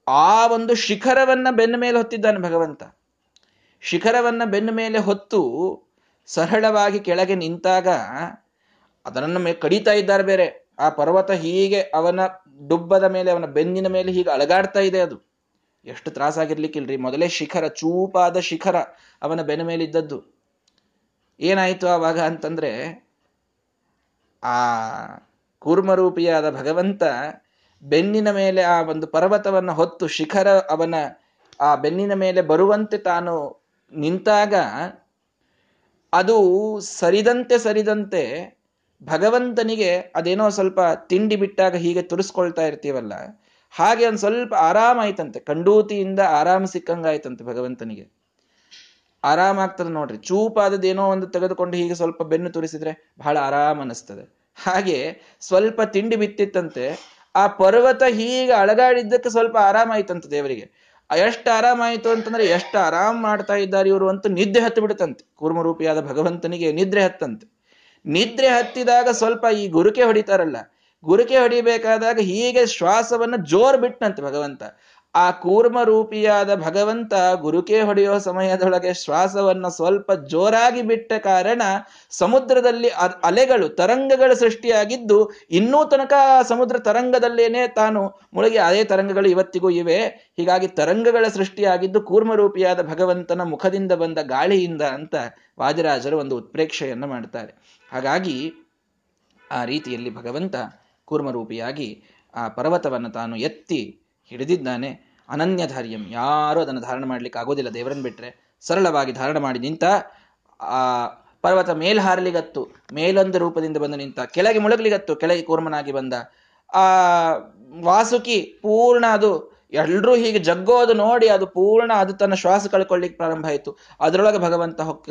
ಆ ಒಂದು ಶಿಖರವನ್ನ ಬೆನ್ನ ಮೇಲೆ ಹೊತ್ತಿದ್ದಾನೆ ಭಗವಂತ. ಶಿಖರವನ್ನ ಬೆನ್ನ ಮೇಲೆ ಹೊತ್ತು ಸರಳವಾಗಿ ಕೆಳಗೆ ನಿಂತಾಗ ಅದನ್ನು ಕಡಿತಾ ಇದ್ದಾರೆ ಬೇರೆ. ಆ ಪರ್ವತ ಹೀಗೆ ಅವನ ಡುಬ್ಬದ ಮೇಲೆ, ಅವನ ಬೆನ್ನಿನ ಮೇಲೆ ಹೀಗೆ ಅಳಗಾಡ್ತಾ ಇದೆ ಅದು. ಎಷ್ಟು ತ್ರಾಸಾಗಿರ್ಲಿಕ್ಕಿಲ್ರಿ? ಮೊದಲೇ ಶಿಖರ, ಚೂಪಾದ ಶಿಖರ ಅವನ ಬೆನ್ನ ಮೇಲಿದ್ದದ್ದು. ಏನಾಯ್ತು ಆವಾಗ ಅಂತಂದ್ರೆ, ಆ ಕೂರ್ಮರೂಪಿಯಾದ ಭಗವಂತ ಬೆನ್ನಿನ ಮೇಲೆ ಆ ಒಂದು ಪರ್ವತವನ್ನು ಹೊತ್ತು ಶಿಖರ ಅವನ ಆ ಬೆನ್ನಿನ ಮೇಲೆ ಬರುವಂತೆ ತಾನು ನಿಂತಾಗ ಅದು ಸರಿದಂತೆ ಸರಿದಂತೆ ಭಗವಂತನಿಗೆ ಅದೇನೋ ಸ್ವಲ್ಪ ತಿಂಡಿ ಬಿಟ್ಟಾಗ ಹೀಗೆ ತುರಿಸ್ಕೊಳ್ತಾ ಇರ್ತೀವಲ್ಲ ಹಾಗೆ ಒಂದು ಸ್ವಲ್ಪ ಆರಾಮಾಯ್ತಂತೆ ಕಂಡೂತಿಯಿಂದ ಆರಾಮ ಸಿಕ್ಕಂಗಾಯ್ತಂತೆ ಭಗವಂತನಿಗೆ. ಆರಾಮ ಆರಾಮಾಗ್ತದೆ ನೋಡ್ರಿ. ಚೂಪಾದದೇನೋ ಒಂದು ತೆಗೆದುಕೊಂಡು ಹೀಗೆ ಸ್ವಲ್ಪ ಬೆನ್ನು ತುರಿಸಿದ್ರೆ ಬಹಳ ಆರಾಮ ಅನಿಸ್ತದೆ ಹಾಗೆ ಸ್ವಲ್ಪ ತಿಂಡಿ ಬಿತ್ತಿತ್ತಂತೆ. ಆ ಪರ್ವತ ಹೀಗೆ ಅಳಗಾಡಿದ್ದಕ್ಕೆ ಸ್ವಲ್ಪ ಆರಾಮಾಯ್ತಂತ ದೇವರಿಗೆ. ಎಷ್ಟು ಆರಾಮಾಯಿತು ಅಂತಂದ್ರೆ ಎಷ್ಟು ಆರಾಮ್ ಮಾಡ್ತಾ ಇದ್ದಾರೆ ಇವರು ಅಂತ ನಿದ್ದೆ ಹತ್ತು ಬಿಡುತ್ತಂತೆ. ಕೂರ್ಮರೂಪಿಯಾದ ಭಗವಂತನಿಗೆ ನಿದ್ರೆ ಹತ್ತಂತೆ. ನಿದ್ರೆ ಹತ್ತಿದಾಗ ಸ್ವಲ್ಪ ಈ ಗುರುಕೆ ಹೊಡಿತಾರಲ್ಲ ಗುರುಕೆ ಹೊಡಿಬೇಕಾದಾಗ ಹೀಗೆ ಶ್ವಾಸವನ್ನು ಜೋರ್ ಬಿಟ್ಟನಂತೆ ಭಗವಂತ. ಆ ಕೂರ್ಮ ರೂಪಿಯಾದ ಭಗವಂತ ಗುರುಕೆ ಹೊಡೆಯುವ ಸಮಯದೊಳಗೆ ಶ್ವಾಸವನ್ನ ಸ್ವಲ್ಪ ಜೋರಾಗಿ ಬಿಟ್ಟ ಕಾರಣ ಸಮುದ್ರದಲ್ಲಿ ಅಲೆಗಳು, ತರಂಗಗಳು ಸೃಷ್ಟಿಯಾಗಿದ್ದು ಇನ್ನೂ ತನಕ ಸಮುದ್ರ ತರಂಗದಲ್ಲೇನೆ ತಾನು ಮುಳುಗಿ ಅದೇ ತರಂಗಗಳು ಇವತ್ತಿಗೂ ಇವೆ. ಹೀಗಾಗಿ ತರಂಗಗಳ ಸೃಷ್ಟಿಯಾಗಿದ್ದು ಕೂರ್ಮರೂಪಿಯಾದ ಭಗವಂತನ ಮುಖದಿಂದ ಬಂದ ಗಾಳಿಯಿಂದ ಅಂತ ವಾದಿರಾಜರು ಒಂದು ಉತ್ಪ್ರೇಕ್ಷೆಯನ್ನು ಮಾಡ್ತಾರೆ. ಹಾಗಾಗಿ ಆ ರೀತಿಯಲ್ಲಿ ಭಗವಂತ ಕೂರ್ಮರೂಪಿಯಾಗಿ ಆ ಪರ್ವತವನ್ನು ತಾನು ಎತ್ತಿ ಹಿಡಿದಿದ್ದಾನೆ. ಅನನ್ಯಧಾರ್ಯಂ. ಯಾರು ಅದನ್ನು ಧಾರಣ ಮಾಡ್ಲಿಕ್ಕೆ ಆಗೋದಿಲ್ಲ. ದೇವರನ್ನು ಬಿಟ್ಟರೆ ಸರಳವಾಗಿ ಧಾರಣ ಮಾಡಿ ನಿಂತ ಆ ಪರ್ವತ ಮೇಲ್ ಹಾರಲಿಗತ್ತು ಮೇಲೊಂದು ರೂಪದಿಂದ ಬಂದು ನಿಂತ, ಕೆಳಗೆ ಮುಳುಗಲಿಗತ್ತು, ಕೆಳಗೆ ಕೂರ್ಮನಾಗಿ ಬಂದ ಆ ವಾಸುಕಿ ಪೂರ್ಣ ಅದು. ಎಲ್ಲರೂ ಹೀಗೆ ಜಗ್ಗೋದು ನೋಡಿ ಅದು ಪೂರ್ಣ ಅದು ತನ್ನ ಶ್ವಾಸ ಕಳ್ಕೊಳ್ಳಿಕ್ಕೆ ಪ್ರಾರಂಭ ಆಯಿತು. ಅದರೊಳಗೆ ಭಗವಂತ ಹೊಕ್ಕ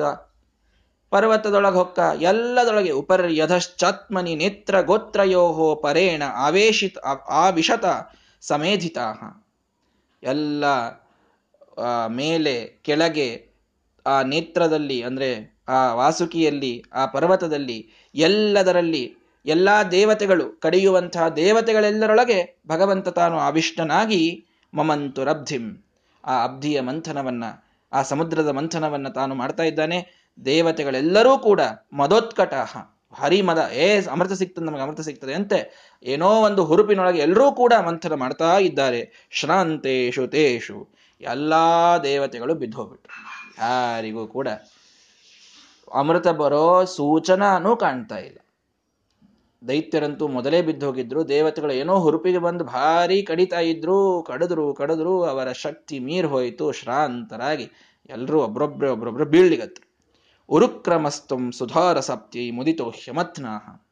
ಪರ್ವತದೊಳಗೆ ಹೊಕ್ಕ ಎಲ್ಲದೊಳಗೆ ಉಪರ್ ಯಧಶ್ಚಾತ್ಮನಿ ನೇತ್ರ ಗೋತ್ರಯೋಹೋ ಪರೇಣ ಆವೇಶಿತ ಆವಿಷತ ಸಮೇಧಿತಾ ಎಲ್ಲ ಮೇಲೆ, ಕೆಳಗೆ, ಆ ನೇತ್ರದಲ್ಲಿ, ಅಂದರೆ ಆ ವಾಸುಕಿಯಲ್ಲಿ, ಆ ಪರ್ವತದಲ್ಲಿ, ಎಲ್ಲದರಲ್ಲಿ ಎಲ್ಲ ದೇವತೆಗಳು ಕಡಿಯುವಂತಹ ದೇವತೆಗಳೆಲ್ಲರೊಳಗೆ ಭಗವಂತ ತಾನು ಅವಿಷ್ಟನಾಗಿ ಮಮಂತು ರಬ್ಧಿಂ. ಆ ಅಬ್ಧಿಯ ಮಂಥನವನ್ನ, ಆ ಸಮುದ್ರದ ಮಂಥನವನ್ನ ತಾನು ಮಾಡ್ತಾ ಇದ್ದಾನೆ. ದೇವತೆಗಳೆಲ್ಲರೂ ಕೂಡ ಮದೋತ್ಕಟಾಹ ಹರಿ ಮದ ಏ, ಅಮೃತ ಸಿಗ್ತದೆ ನಮಗೆ ಅಮೃತ ಸಿಗ್ತದೆ ಅಂತೆ. ಏನೋ ಒಂದು ಹುರುಪಿನೊಳಗೆ ಎಲ್ಲರೂ ಕೂಡ ಮಂಥನ ಮಾಡ್ತಾ ಇದ್ದಾರೆ. ಶ್ರಾಂತೇಶು, ತೇಷು. ಎಲ್ಲಾ ದೇವತೆಗಳು ಬಿದ್ದೋಗ್ಬಿಟ್ರು. ಯಾರಿಗೂ ಕೂಡ ಅಮೃತ ಬರೋ ಸೂಚನಾನೂ ಕಾಣ್ತಾ ಇಲ್ಲ. ದೈತ್ಯರಂತೂ ಮೊದಲೇ ಬಿದ್ದೋಗಿದ್ರು. ದೇವತೆಗಳು ಏನೋ ಹುರುಪಿಗೆ ಬಂದು ಭಾರಿ ಕಡಿತಾ ಇದ್ರು. ಕಡಿದ್ರು ಕಡಿದ್ರು. ಅವರ ಶಕ್ತಿ ಮೀರ್ ಹೋಯಿತು. ಶ್ರಾಂತರಾಗಿ ಎಲ್ಲರೂ ಒಬ್ರೊಬ್ರೆ, ಒಬ್ರೊಬ್ರು ಬೀಳ್ಲಿಗತ್ರು ಉರುಕ್ರಮಸ್ತಂ ಸುಧಾರ ಸಪ್ತಿ ಮುದಿತೋ ಹ್ಯಮತ್ನಾಹ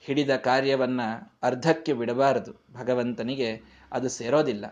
ಹಿಡಿದ ಕಾರ್ಯವನ್ನ ಅರ್ಧಕ್ಕೆ ಬಿಡಬಾರದು. ಭಗವಂತನಿಗೆ ಅದು ಸೇರೋದಿಲ್ಲ.